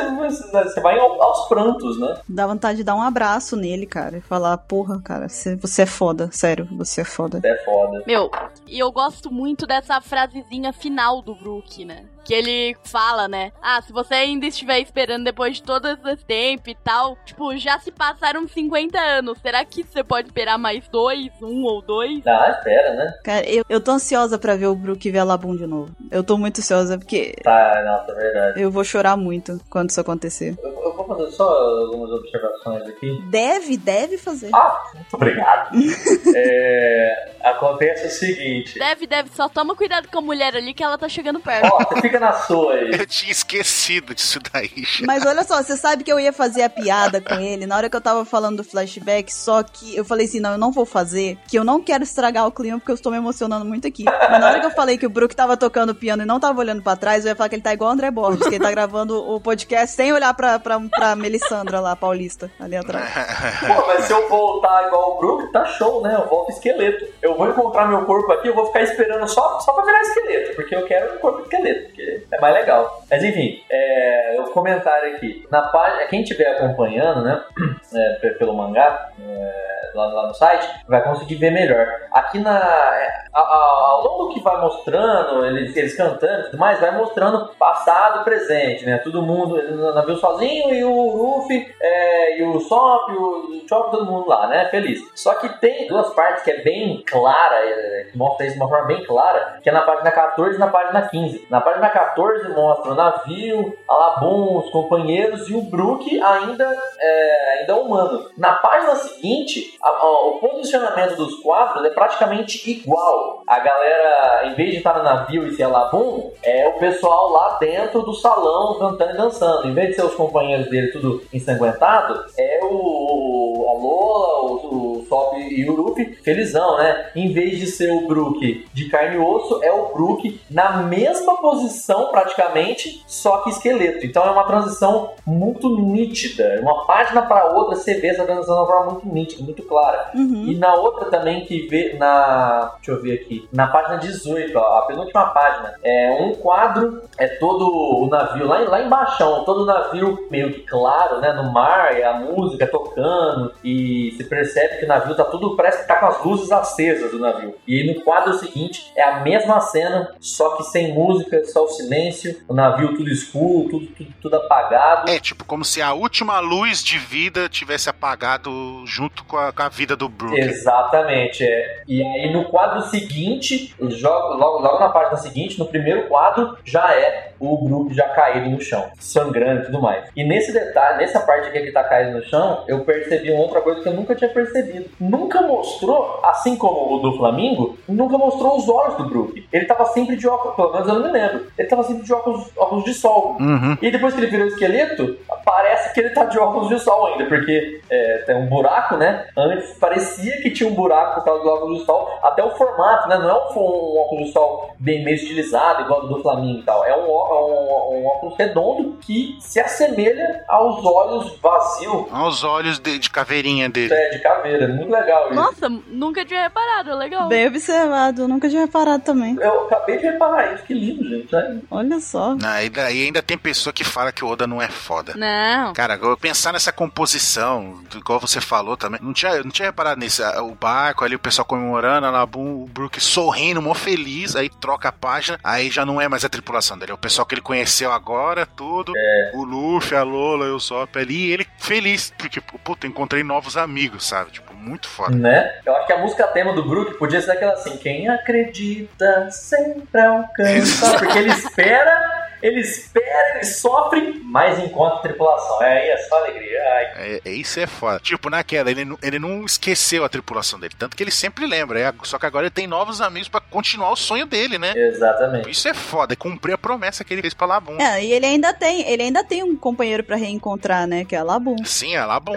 você vai ao- aos prantos, né? Dá vontade de dar um abraço nele, cara, e falar, porra, cara, você você é foda, sério, você é foda. É foda. Meu, e eu gosto muito dessa frasezinha final do Brook, né? Que ele fala, né? Ah, se você ainda estiver esperando depois de todo esse tempo e tal, tipo, já se passaram 50 anos. Será que você pode esperar mais dois, um ou dois? Ah, espera, né? Cara, eu, eu tô ansiosa pra ver o Brook ver a Labum de novo. Eu tô muito ansiosa porque Tá, nossa, é verdade. eu vou chorar muito quando isso acontecer. Eu, eu vou fazer só algumas observações aqui. Deve, deve fazer. Ah, muito obrigado. *laughs* É, acontece o seguinte. Deve, deve, só toma cuidado com a mulher ali que ela tá chegando perto. Ó, você fica na sua aí. Eu tinha esquecido disso daí. já. Mas olha só, você sabe que eu ia fazer a piada com ele na hora que eu tava falando do flashback, só que eu falei assim, não, eu não vou fazer, que eu não quero estragar o clima porque eu estou me emocionando muito aqui. Mas na hora que eu falei que o Brook tava tocando piano e não tava olhando pra trás, eu ia falar que ele tá igual o André Borges, que ele tá gravando o podcast sem olhar pra, pra, pra Melissandra lá, paulista, ali atrás. *laughs* Pô, mas se eu voltar igual o Brook, tá show, né? Eu volto esqueleto. Eu vou encontrar meu corpo aqui, eu vou ficar esperando só, só pra virar esqueleto, porque eu quero um corpo esqueleto, porque é mais legal. Mas enfim, é, o comentário aqui. Na página, quem estiver acompanhando, né, *clears throat* é, pelo mangá, é, lá, lá, no site, vai conseguir ver melhor. Aqui na. A, a, ao longo que vai mostrando, eles, eles cantando e tudo mais, vai mostrando passado presente, né? Todo mundo no navio sozinho e o Ruffy é, e o Sop, o Chop, todo mundo lá, né? Feliz. Só que tem duas partes que é bem clara, é, que mostra isso de uma forma bem clara, que é na página 14 e na página 15. Na página 14 mostra o navio, a Labum, os companheiros e o Brook ainda, é, ainda humano. Na página seguinte, a, a, o posicionamento dos quadros é praticamente igual. A galera, em vez de estar no navio e ser a Labum, é o pessoal lá dentro do salão cantando e dançando. Em vez de ser os companheiros dele tudo ensanguentado, é o, a Lola, o, o Sop e o Ruffy felizão, né? Em vez de ser o Brook de carne e osso, é o Brook na mesma posição praticamente, só que esqueleto. Então é uma transição muito nítida. Uma página para outra você vê essa transição de uma forma muito nítida, muito clara. Uhum. E na outra também que vê na. Deixa eu ver aqui. Na página 18, ó, a penúltima página. É um quadro, é todo o navio, lá, lá embaixo, todo o navio meio que claro, né? No mar, e a música tocando. E se percebe que o navio tá tudo, parece que tá com as luzes acesas do navio. E aí no quadro seguinte é a mesma cena, só que sem música, só o silêncio, o navio tudo escuro, tudo, tudo, tudo apagado. É, tipo, como se a última luz de vida tivesse apagado junto com a, com a vida do Brook. Exatamente, é. E aí no quadro seguinte, logo, logo na página seguinte, no primeiro quadro, já é o Brook já caído no chão, sangrando e tudo mais. E nesse detalhe, nessa parte que ele tá caído no chão, eu percebi uma outra coisa que eu nunca tinha percebido. Nunca mostrou, assim como o do Flamingo, nunca mostrou os olhos do Brook. Ele tava sempre de óculos, pelo menos eu não me lembro. Ele tava sempre de óculos, óculos de sol. Uhum. E depois que ele virou esqueleto, parece que ele tá de óculos de sol ainda, porque é, tem um buraco, né? Antes parecia que tinha um buraco por causa do óculos de sol. Até o formato, né? Não é um, um óculos de sol bem meio estilizado, igual do, do Flamingo e tal. É um, um, um, óculos redondo que se assemelha aos olhos vazios. Aos olhos de, de caveirinha dele. É, de caveira. Muito legal isso. Nossa, nunca tinha reparado, é legal. Bem observado, nunca tinha reparado também. Eu acabei de reparar isso, que lindo, gente. É. Olha só. Não, e daí ainda tem pessoa que fala que o Oda não é foda. Não. Cara, eu pensar nessa composição, igual você falou também, não tinha, não tinha reparado nisso. O barco ali, o pessoal comemorando, a Nabum, o Brook sorrindo, mó feliz, aí troca a página, aí já não é mais a tripulação dele, é o pessoal que ele conheceu agora, tudo. É. O Luffy, a Lola, o Sop ali, e ele feliz, porque, puta, encontrei novos amigos, sabe? Tipo, muito foda. Né? Eu acho que a música tema do Brook podia ser aquela assim: quem acredita sempre alcança. *laughs* Porque ele espera, ele espera, ele sofre, mas encontra a tripulação. É aí, é só alegria. Ai. É, é, isso é foda. Tipo, naquela, ele, não- ele não esqueceu a tripulação dele, tanto que ele sempre lembra. é, só que agora ele tem novos amigos pra continuar o sonho dele, né? Exatamente. Isso é foda, é cumprir a promessa que ele fez pra Labum. É, e ele ainda tem, ele ainda tem um companheiro pra reencontrar, né? Que é a Labum. Sim, é Labum.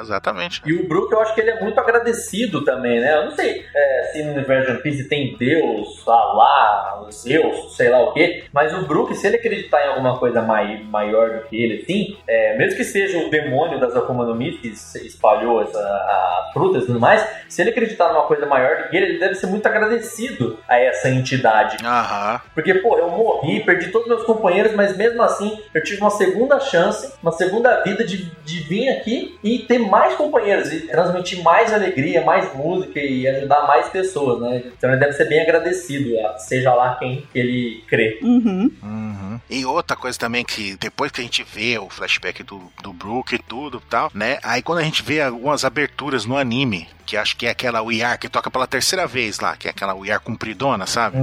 Exatamente. E o Brook, eu acho que ele é muito agradecido também, né? Eu não sei é, se no universo de One Piece tem Deus, Alá, Zeus, sei lá o quê, mas o Brook, se ele acreditar em alguma coisa mai, maior do que ele, assim, é, mesmo que seja o demônio das Akuma no Mi que espalhou essa, a frutas e tudo mais, se ele acreditar numa coisa maior do que ele, ele deve ser muito agradecido a essa entidade. Aham. Porque, pô, eu morri, perdi todos meus companheiros, mas mesmo assim eu tive uma segunda chance, uma segunda vida de, de vir aqui e ter mais companheiros e transmitir mais alegria, mais música e ajudar mais pessoas, né? Então ele deve ser bem agradecido, seja lá quem ele crê. Uhum. Uhum. E outra coisa também que depois que a gente vê o flashback do, do Brook e tudo e tal, né? Aí quando a gente vê algumas aberturas no anime, que acho que é aquela We Are que toca pela terceira vez lá, que é aquela We Are compridona, sabe?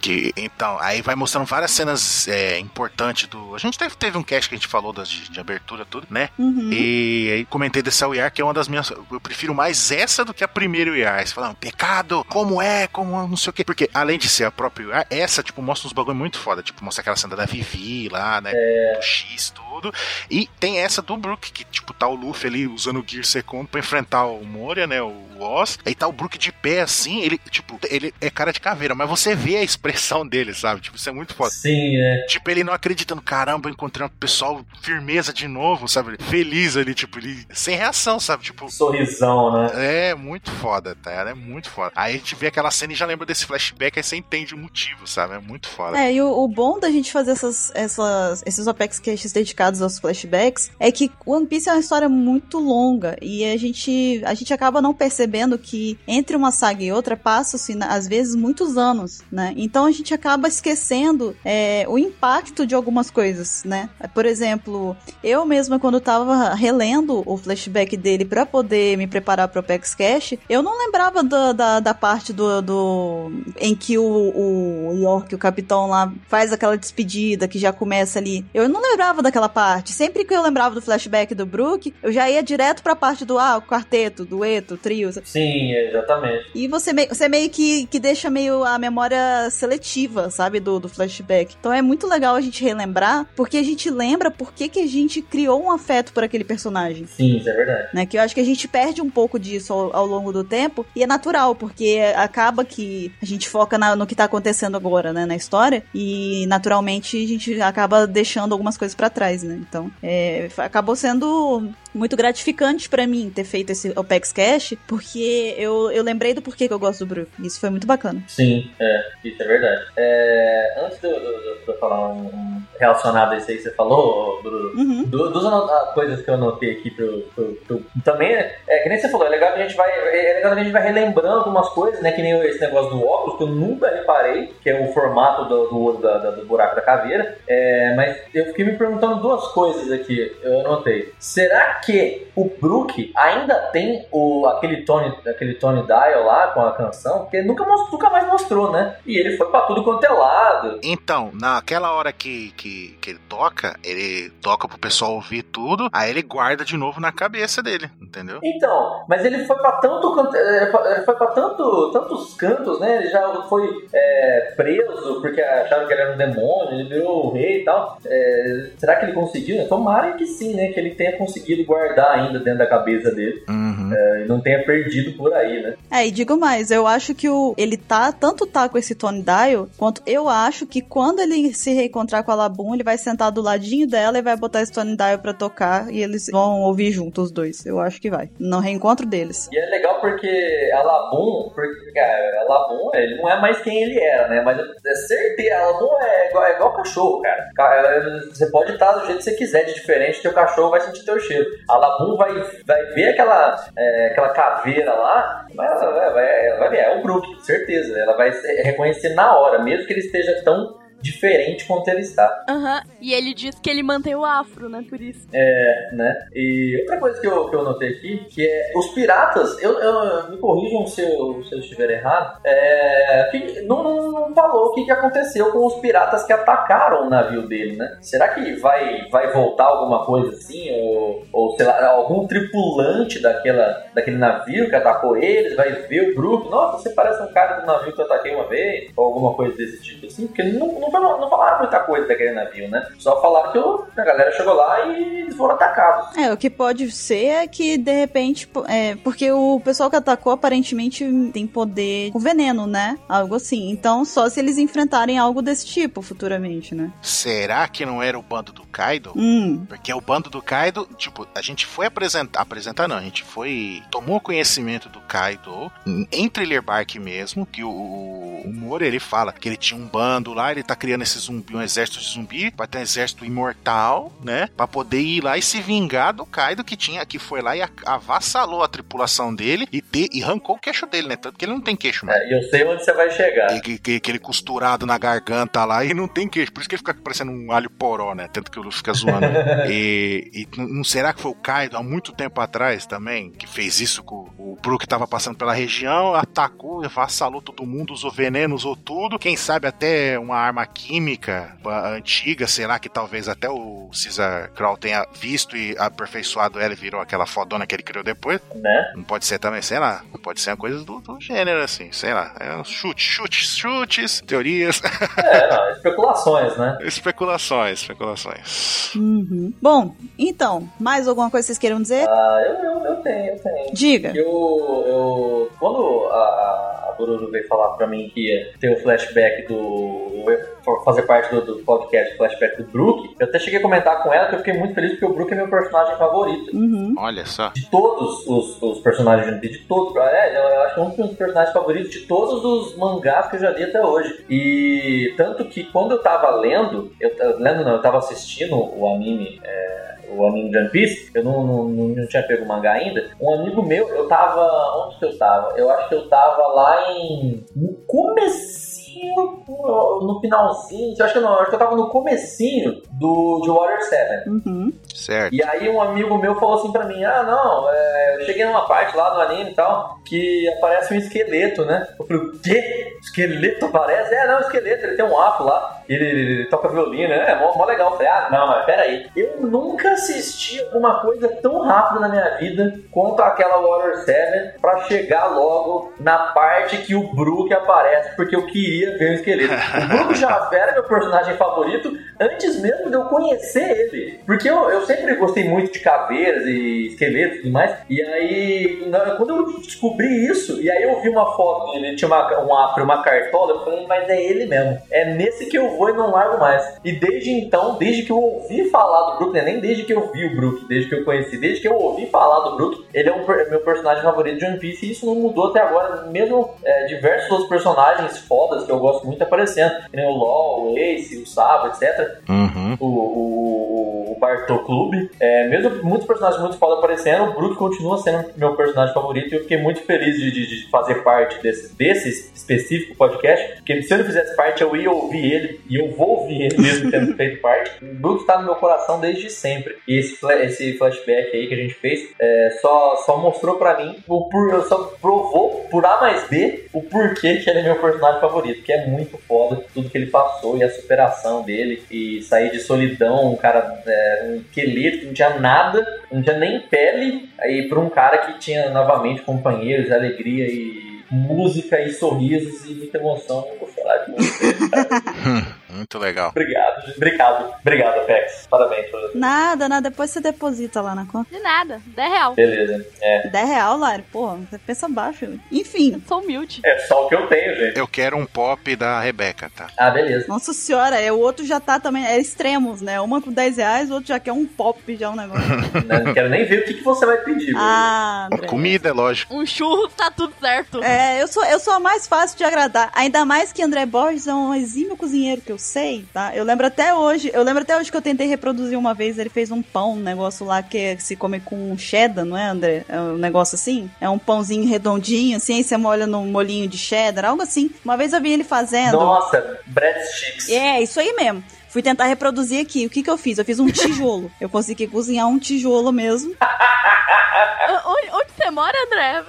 Que, então, aí vai mostrando várias cenas é, importantes do. A gente teve, teve um cast que a gente falou das, de, de abertura, tudo, né? Uhum. E aí comentei dessa We Are, que é uma das minhas. Eu prefiro mais essa do que a primeira We Are. Você fala, pecado, como é, como não sei o quê. Porque além de ser a própria We Are, essa, tipo, mostra uns bagulho muito foda. Tipo, mostra aquela cena da Vivi lá, né? Do X, tudo. tudo. E tem essa do Brook, que tipo, tá o Luffy ali usando o Gear Second pra enfrentar o Moria, né? O Oz. Aí tá o Brook de pé assim, ele, tipo, ele é cara de caveira, mas você vê a expressão *laughs* dele, sabe? Tipo, isso é muito foda. Sim, é. Tipo, ele não acreditando, caramba, encontrei um pessoal firmeza de novo, sabe? Feliz ali, tipo, ele sem reação, sabe? Tipo, Sorrisão, né? é muito foda, tá? É muito foda. Aí a gente vê aquela cena e já lembra desse flashback, aí você entende o motivo, sabe? É muito foda. É, e o, o bom da gente fazer essas, essas, esses Opex Caches dedicados aos flashbacks é que One Piece é uma história muito longa e a gente, a gente acaba não percebendo que entre uma saga e outra passam-se, né, às vezes, muitos anos, né? Então a gente acaba esquecendo é, o impacto de algumas coisas, né? Por exemplo, eu mesma, quando tava relendo o flashback dele para poder me preparar pro Opex Cache, eu não lembrava da, da, da parte do, do. em que o, o York, o capitão lá, faz aquela despedida que já começa ali. Eu não lembrava daquela parte. Sempre que eu lembrava do flashback do Brook, eu já ia direto pra parte do ah, o quarteto, dueto, trio. Sim, exatamente. E você, me, você meio que, que deixa meio a memória seletiva, sabe, do, do flashback. Então é muito legal a gente relembrar, porque a gente lembra por que, que a gente criou um afeto por aquele personagem. Sim, isso é verdade. Né, que eu acho que a gente perde um pouco disso ao, ao longo do tempo, e é natural, porque acaba que a gente foca na- no que tá acontecendo agora, né, na história, e naturalmente a gente acaba deixando algumas coisas pra trás, né? Então, é, acabou sendo muito gratificante pra mim ter feito esse Opex Cash, porque eu, eu lembrei do porquê que eu gosto do Brook. Isso foi muito bacana. Sim, é, isso é verdade. É, antes de eu, de eu- de eu falar um, um relacionado a isso aí que você falou, Bruno, Uhum. do, ano- ah, coisas que eu anotei aqui pro, pro- pro- também é, é que nem você falou, é legal que a gente vai é legal que a gente vai relembrando algumas coisas, né, que nem esse negócio do óculos que eu nunca reparei, que é o formato do, do, da- do buraco da caveira, é, mas eu fiquei me perguntando duas coisas aqui, eu anotei. Será que o Brook ainda tem o aquele Tony, aquele Tony Dial lá com a canção? Porque nunca, nunca mais mostrou, né? E ele foi pra tudo quanto é lado. Então, naquela hora que, que, que ele toca, ele toca pro pessoal ouvir tudo, aí ele guarda de novo na cabeça dele, entendeu? Então, mas ele foi pra tanto é, ele foi para tanto, tantos cantos, né? Ele já foi é, preso porque acharam que ele era um demônio, ele virou o rei e tal. É, será que ele conseguiu? Tomara que sim, né? Que ele tenha conseguido guardar ainda dentro da cabeça dele Uhum. é, e não tenha perdido por aí, né? É, e digo mais, eu acho que o, ele tá, tanto tá com esse Tony Dial, quanto eu acho que quando ele se reencontrar com a Labum, ele vai sentar do ladinho dela e vai botar esse Tony Dial pra tocar e eles vão ouvir juntos os dois. Eu acho que vai. No reencontro deles. E é legal porque a Labum, porque, cara, a Labum, ele não é mais quem ele era, né? Mas é certeza, a Labum é igual, é igual cachorro, cara. Ca- Você pode estar do jeito que você quiser, de diferente, teu cachorro vai sentir teu cheiro. A Labum vai, vai ver aquela, é, aquela caveira lá, mas ela vai, vai, vai ver, é o Brook, certeza. Ela vai reconhecer na hora, mesmo que ele esteja tão diferente quanto ele está. Aham. E ele diz que ele mantém o afro, né? Por isso. É, né? E outra coisa que eu, que eu notei aqui, que é os piratas, eu, eu- me corrijam se eu, se eu estiver errado, é, que não, não, não falou o que, que aconteceu com os piratas que atacaram o navio dele, né? Será que vai, vai voltar alguma coisa assim? Ou, ou sei lá, algum tripulante daquela, daquele navio que atacou eles vai ver o Brook? Nossa, você parece um cara do navio que eu ataquei uma vez, ou alguma coisa desse tipo assim, porque não, não, falaram- não falaram muita coisa daquele navio, né? Só falaram que o- a galera chegou lá e eles foram atacados. É, o que pode ser é que, de repente, é, porque o pessoal que atacou aparentemente tem poder com veneno, né? Algo assim. Então, só se eles enfrentarem algo desse tipo futuramente, né? Será que não era o bando do Kaido? Hum, Porque o bando do Kaido, tipo, a gente foi apresentar, apresentar não, a gente foi, tomou conhecimento do Kaido em- em Thriller Bark mesmo, que o, o, o Moro, ele fala que ele tinha um bando lá, ele tá criando esse zumbi, um exército de zumbi, vai ter um exército imortal, né, pra poder ir lá e se vingar do Kaido que tinha, que foi lá e avassalou a tripulação dele e, ter, e arrancou o queixo dele, né, tanto que ele não tem queixo, mano. É, e eu sei onde você vai chegar. E que- que- Aquele costurado na garganta lá e não tem queixo. Por isso que ele fica parecendo um alho poró, né? Tanto que o Luffy fica zoando. *laughs* e, e não será que foi o Kaido há muito tempo atrás também que fez isso com o Brook tava passando pela região, atacou, avassalou todo mundo, usou veneno, usou tudo. Quem sabe até uma arma uma química antiga, sei lá, que talvez até o Caesar Crow tenha visto e aperfeiçoado ela e virou aquela fodona que ele criou depois. Né? Não pode ser também, sei lá, pode ser uma coisa do, do gênero, assim, sei lá. É um chute, chutes, chutes, teorias, *laughs* É, não, especulações, né? especulações, especulações. Uhum. Bom, então, mais alguma coisa que vocês queiram dizer? Ah, eu, eu, eu tenho, eu tenho. Diga. Eu, eu quando a, a Bururu veio falar pra mim que ia ter o flashback do. fazer parte do, do podcast, flashback do Brook, eu até cheguei a comentar com ela que eu fiquei muito feliz porque o Brook é meu personagem favorito. Uhum. Olha só. De todos os, os personagens de One Piece, de todos. É, eu acho que é um dos personagens favoritos de todos os mangás que eu já li até hoje. E tanto que quando eu tava lendo, eu lendo não, eu tava assistindo o anime. É, o anime de One Piece, eu não, não, não, não tinha pego o mangá ainda. Um amigo meu, eu tava. Onde que eu tava? Eu acho que eu tava lá em. No comecinho, no finalzinho. Eu acho que não, eu acho que eu tava no comecinho do de Water 7. Uhum. Certo. E aí um amigo meu falou assim pra mim, ah não, é, eu cheguei numa parte lá do anime e tal, que aparece um esqueleto, né? Eu falei, o quê? Esqueleto aparece? É, não, esqueleto, ele tem um afro lá, ele, ele- toca violino, né? É mó, mó legal. Eu falei, ah, não, mas peraí. Eu nunca assisti alguma coisa tão rápida na minha vida quanto aquela Water 7 pra chegar logo na parte que o Brook aparece, porque eu queria ver o esqueleto. O Brook já *laughs* era meu personagem favorito antes mesmo de eu conhecer ele. Porque eu, eu sempre gostei muito de caveiras e esqueletos e tudo mais. E aí, na- quando eu descobri isso, e aí eu vi uma foto dele, ele tinha uma, um afro, uma cartola, eu falei, mas é ele mesmo. É nesse que eu vou e não largo mais. E desde então, desde que eu ouvi falar do Brook, né, nem desde que eu vi o Brook, desde que eu conheci, desde que eu ouvi falar do Brook, ele é um per- meu personagem favorito de One Piece e isso não mudou até agora. Mesmo é, diversos outros personagens fodas que eu gosto muito aparecendo, nem o LOL, o Ace, o Sabo, etc Uhum. o, o, o Bartô Clube. É, mesmo muitos personagens muito foda aparecendo, o Brook continua sendo meu personagem favorito e eu fiquei muito feliz de, de- de fazer parte desse, desse específico podcast, porque se eu não fizesse parte, eu ia ouvir ele e eu vou ouvir ele mesmo tendo *laughs* feito parte. O Brook tá no meu coração desde sempre. E esse, esse flashback aí que a gente fez é, só, só mostrou pra mim, o por, só provou por A mais B o porquê que ele é meu personagem favorito, que é muito foda tudo que ele passou e a superação dele e sair de solidão, um cara, é, um esqueleto que não tinha nada, não tinha nem pele, aí pra um cara que tinha novamente companheiros, alegria e música e sorrisos e muita emoção. Eu vou chorar de muito. *laughs* *laughs* Muito legal. Obrigado, obrigado, obrigado, Apex. Parabéns por Nada, nada. Depois você deposita lá na conta. De nada, 10 real. Beleza. É. 10 real, Lari. Porra, você pensa baixo. Enfim. Eu sou humilde. é só o que eu tenho, gente. Eu quero um pop da Rebeca, tá? Ah, beleza. Nossa senhora, é, o outro já tá também. É extremos, né? Uma com 10 reais, o outro já quer um pop, já um negócio. *laughs* Não quero nem ver o que, que você vai pedir. ah, André. Comida, é lógico. Um churro tá tudo certo. É, eu sou, eu sou a mais fácil de agradar. Ainda mais que André Borges é um exímio cozinheiro que eu sei, tá? Eu lembro até hoje, eu lembro até hoje que eu tentei reproduzir uma vez, ele fez um pão, um negócio lá que se come com cheddar, não é, André? É um negócio assim? É um pãozinho redondinho, assim, aí você molha num molinho de cheddar, algo assim. Uma vez eu vi ele fazendo. Nossa, breadsticks. É, isso aí mesmo. Fui tentar reproduzir aqui. O que que eu fiz? Eu fiz um tijolo. Eu consegui cozinhar um tijolo mesmo. *laughs* Onde, onde você mora, André?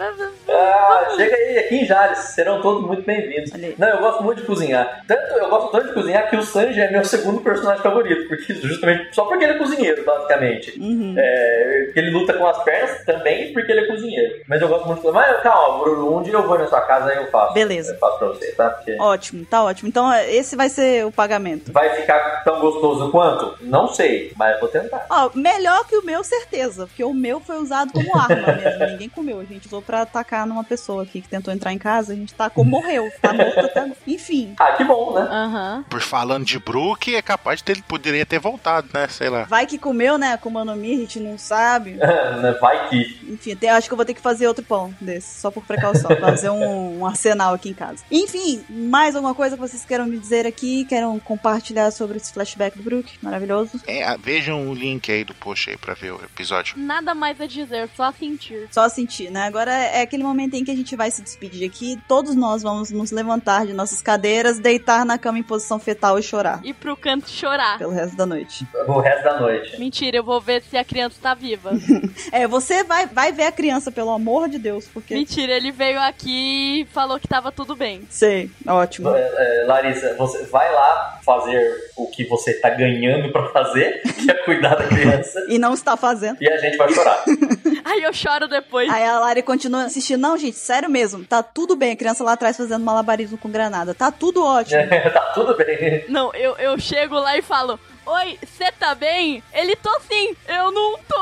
Ah, chega aí, aqui em Jales, serão todos muito bem-vindos. Não, eu gosto muito de cozinhar. Tanto, eu gosto tanto de cozinhar que o Sanji é meu segundo personagem favorito, porque justamente só porque ele é cozinheiro, basicamente. Uhum. É, ele luta com as pernas também porque ele é cozinheiro. Mas eu gosto muito de Mas calma, Bruno, um dia eu vou na sua casa e eu faço. Beleza. Eu faço pra você, tá? Porque Ótimo, tá ótimo. Então, esse vai ser o pagamento. vai ficar tão gostoso quanto? Não sei, mas eu vou tentar. Ó, melhor que o meu, certeza. Porque o meu foi usado como arma mesmo. *laughs* Ninguém comeu. A gente usou pra atacar numa pessoa aqui que tentou entrar em casa. A gente tacou, morreu. Tá morto até. Enfim. Ah, que bom, né? Aham. Por falando de Brook, é capaz de ter, poderia ter voltado, né? Sei lá. Vai que comeu, né? Com no Mi, a gente não sabe. *laughs* vai que. Enfim, até acho que eu vou ter que fazer outro pão desse, só por precaução. fazer um, um arsenal aqui em casa. Enfim, mais alguma coisa que vocês queiram me dizer aqui? Queiram compartilhar sobre esse flashback do Brook, maravilhoso. É, ah, vejam o link aí do post aí pra ver o episódio. Nada mais a dizer, só sentir. Só sentir, né? Agora é aquele momento em que a gente vai se despedir aqui. Todos nós vamos nos levantar de nossas cadeiras, deitar na cama em posição fetal e chorar. E pro canto chorar. Pelo resto da noite. O resto da noite. Mentira, eu vou ver se a criança tá viva. *laughs* É, você vai, vai ver a criança, pelo amor de Deus, porque. Mentira, ele veio aqui e falou que tava tudo bem. Sei, ótimo. É, é, Larissa, você vai lá fazer o que você tá ganhando pra fazer, *laughs* que é cuidar da criança, E não está fazendo. e a gente vai chorar. *laughs* Aí eu choro depois. Aí a Lari continua assistindo. Não, gente, sério mesmo. Tá tudo bem. A criança lá atrás fazendo malabarismo com granada. Tá tudo ótimo. *laughs* tá tudo bem. Não, eu, eu chego lá e falo: Oi, você tá bem? Ele tô sim, eu não tô.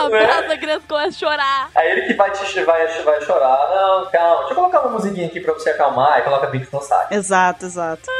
Abraça *laughs* a criança começa a chorar. Aí ele que vai, te, vai, vai chorar. Não, calma, deixa eu colocar uma musiquinha aqui pra você acalmar. E coloca Pink no saco. Exato, exato.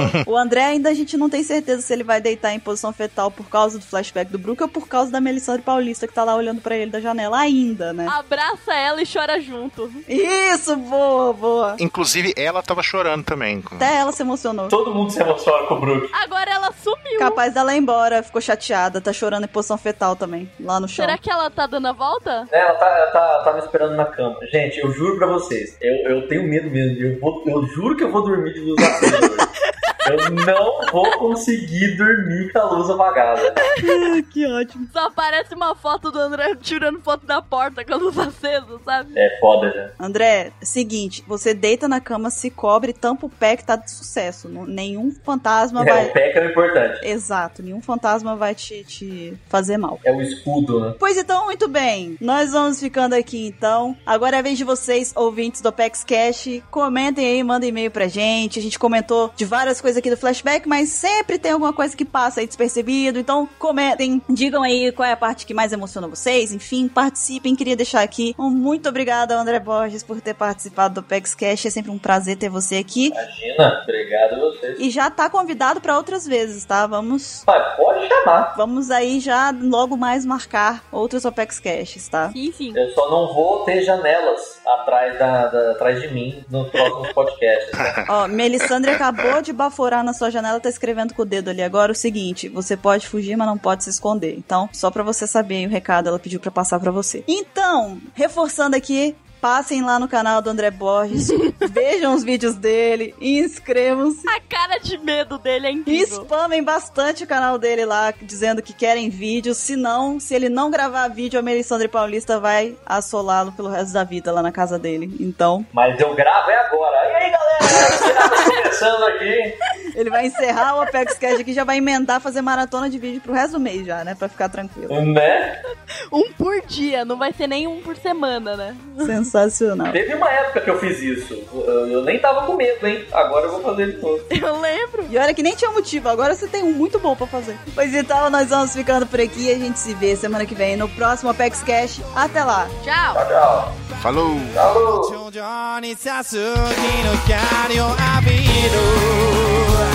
*laughs* o André ainda a gente não tem certeza se ele vai deitar em posição fetal por causa do flashback do Brook ou por causa da Melissandre Paulista que tá lá olhando pra ele da janela ainda, né? Abraça ela e chora junto. Isso, boa, boa. Inclusive, ela tava chorando também. com- Até ela se emocionou. Todo mundo se emociona com o Brook. Agora ela sumiu. Capaz dela ir embora, ficou chateada, tá chorando em posição fetal também, lá no chão. Será que ela tá dando a volta? Ela tá, ela tá, tá me esperando na cama. Gente, eu juro pra vocês, eu, eu tenho medo mesmo. Eu, vou, eu juro que eu vou dormir de luz acesa hoje. *laughs* Eu não vou conseguir dormir com a luz apagada. *laughs* que ótimo. Só aparece uma foto do André tirando foto da porta com a luz acesa, sabe? É foda já. André, seguinte, você deita na cama, se cobre, tampa o pé que tá de sucesso. Nenhum fantasma É, vai. o pé que é o importante. Exato, nenhum fantasma vai te, te fazer mal. É o escudo, né? Pois então, muito bem. Nós vamos ficando aqui então. Agora é a vez de vocês, ouvintes do Apex Cash. Comentem aí, mandem e-mail pra gente. A gente comentou de várias coisas aqui do flashback, mas sempre tem alguma coisa que passa aí despercebido. Então, comentem, digam aí qual é a parte que mais emociona vocês. Enfim, participem. Queria deixar aqui um muito obrigado ao André Borges por ter participado do Apex Cash. É sempre um prazer ter você aqui. Imagina. Obrigado a vocês. E já tá convidado pra outras vezes, tá? Vamos Mas pode chamar. Vamos aí já logo mais marcar outros Apex Caches, tá? Sim, sim. Eu só não vou ter janelas atrás, da, da- atrás de mim nos próximos podcasts. *laughs* né? Ó, Melissandre acabou de baforar na sua janela, tá escrevendo com o dedo ali agora o seguinte: você pode fugir, mas não pode se esconder. Então, só pra você saber o recado, ela pediu pra passar pra você. Então, reforçando aqui. Passem lá no canal do André Borges, *laughs* vejam os vídeos dele, inscrevam-se. A cara de medo dele é E incrível. spamem bastante o canal dele lá, dizendo que querem vídeos. Se não, se ele não gravar vídeo, a Melissandre Paulista vai assolá-lo pelo resto da vida lá na casa dele. Então, Mas eu gravo é agora. E aí, galera? Você tá começando aqui. ele vai encerrar o Apex Cash aqui e já vai emendar fazer maratona de vídeo pro resto do mês já, né? Pra ficar tranquilo. Né? Um por dia, não vai ser nem um por semana, né? Sensacional. Teve uma época que eu fiz isso. Eu, eu nem tava com medo, hein? Agora eu vou fazer de novo. Eu *laughs* lembro. E olha que nem tinha motivo, agora você tem um muito bom pra fazer. Pois então, nós vamos ficando por aqui e a gente se vê semana que vem no próximo Apex Cash. Até lá! Tchau. Tchau, tchau. Falou! Falou! 徐々に差す日の光を浴びる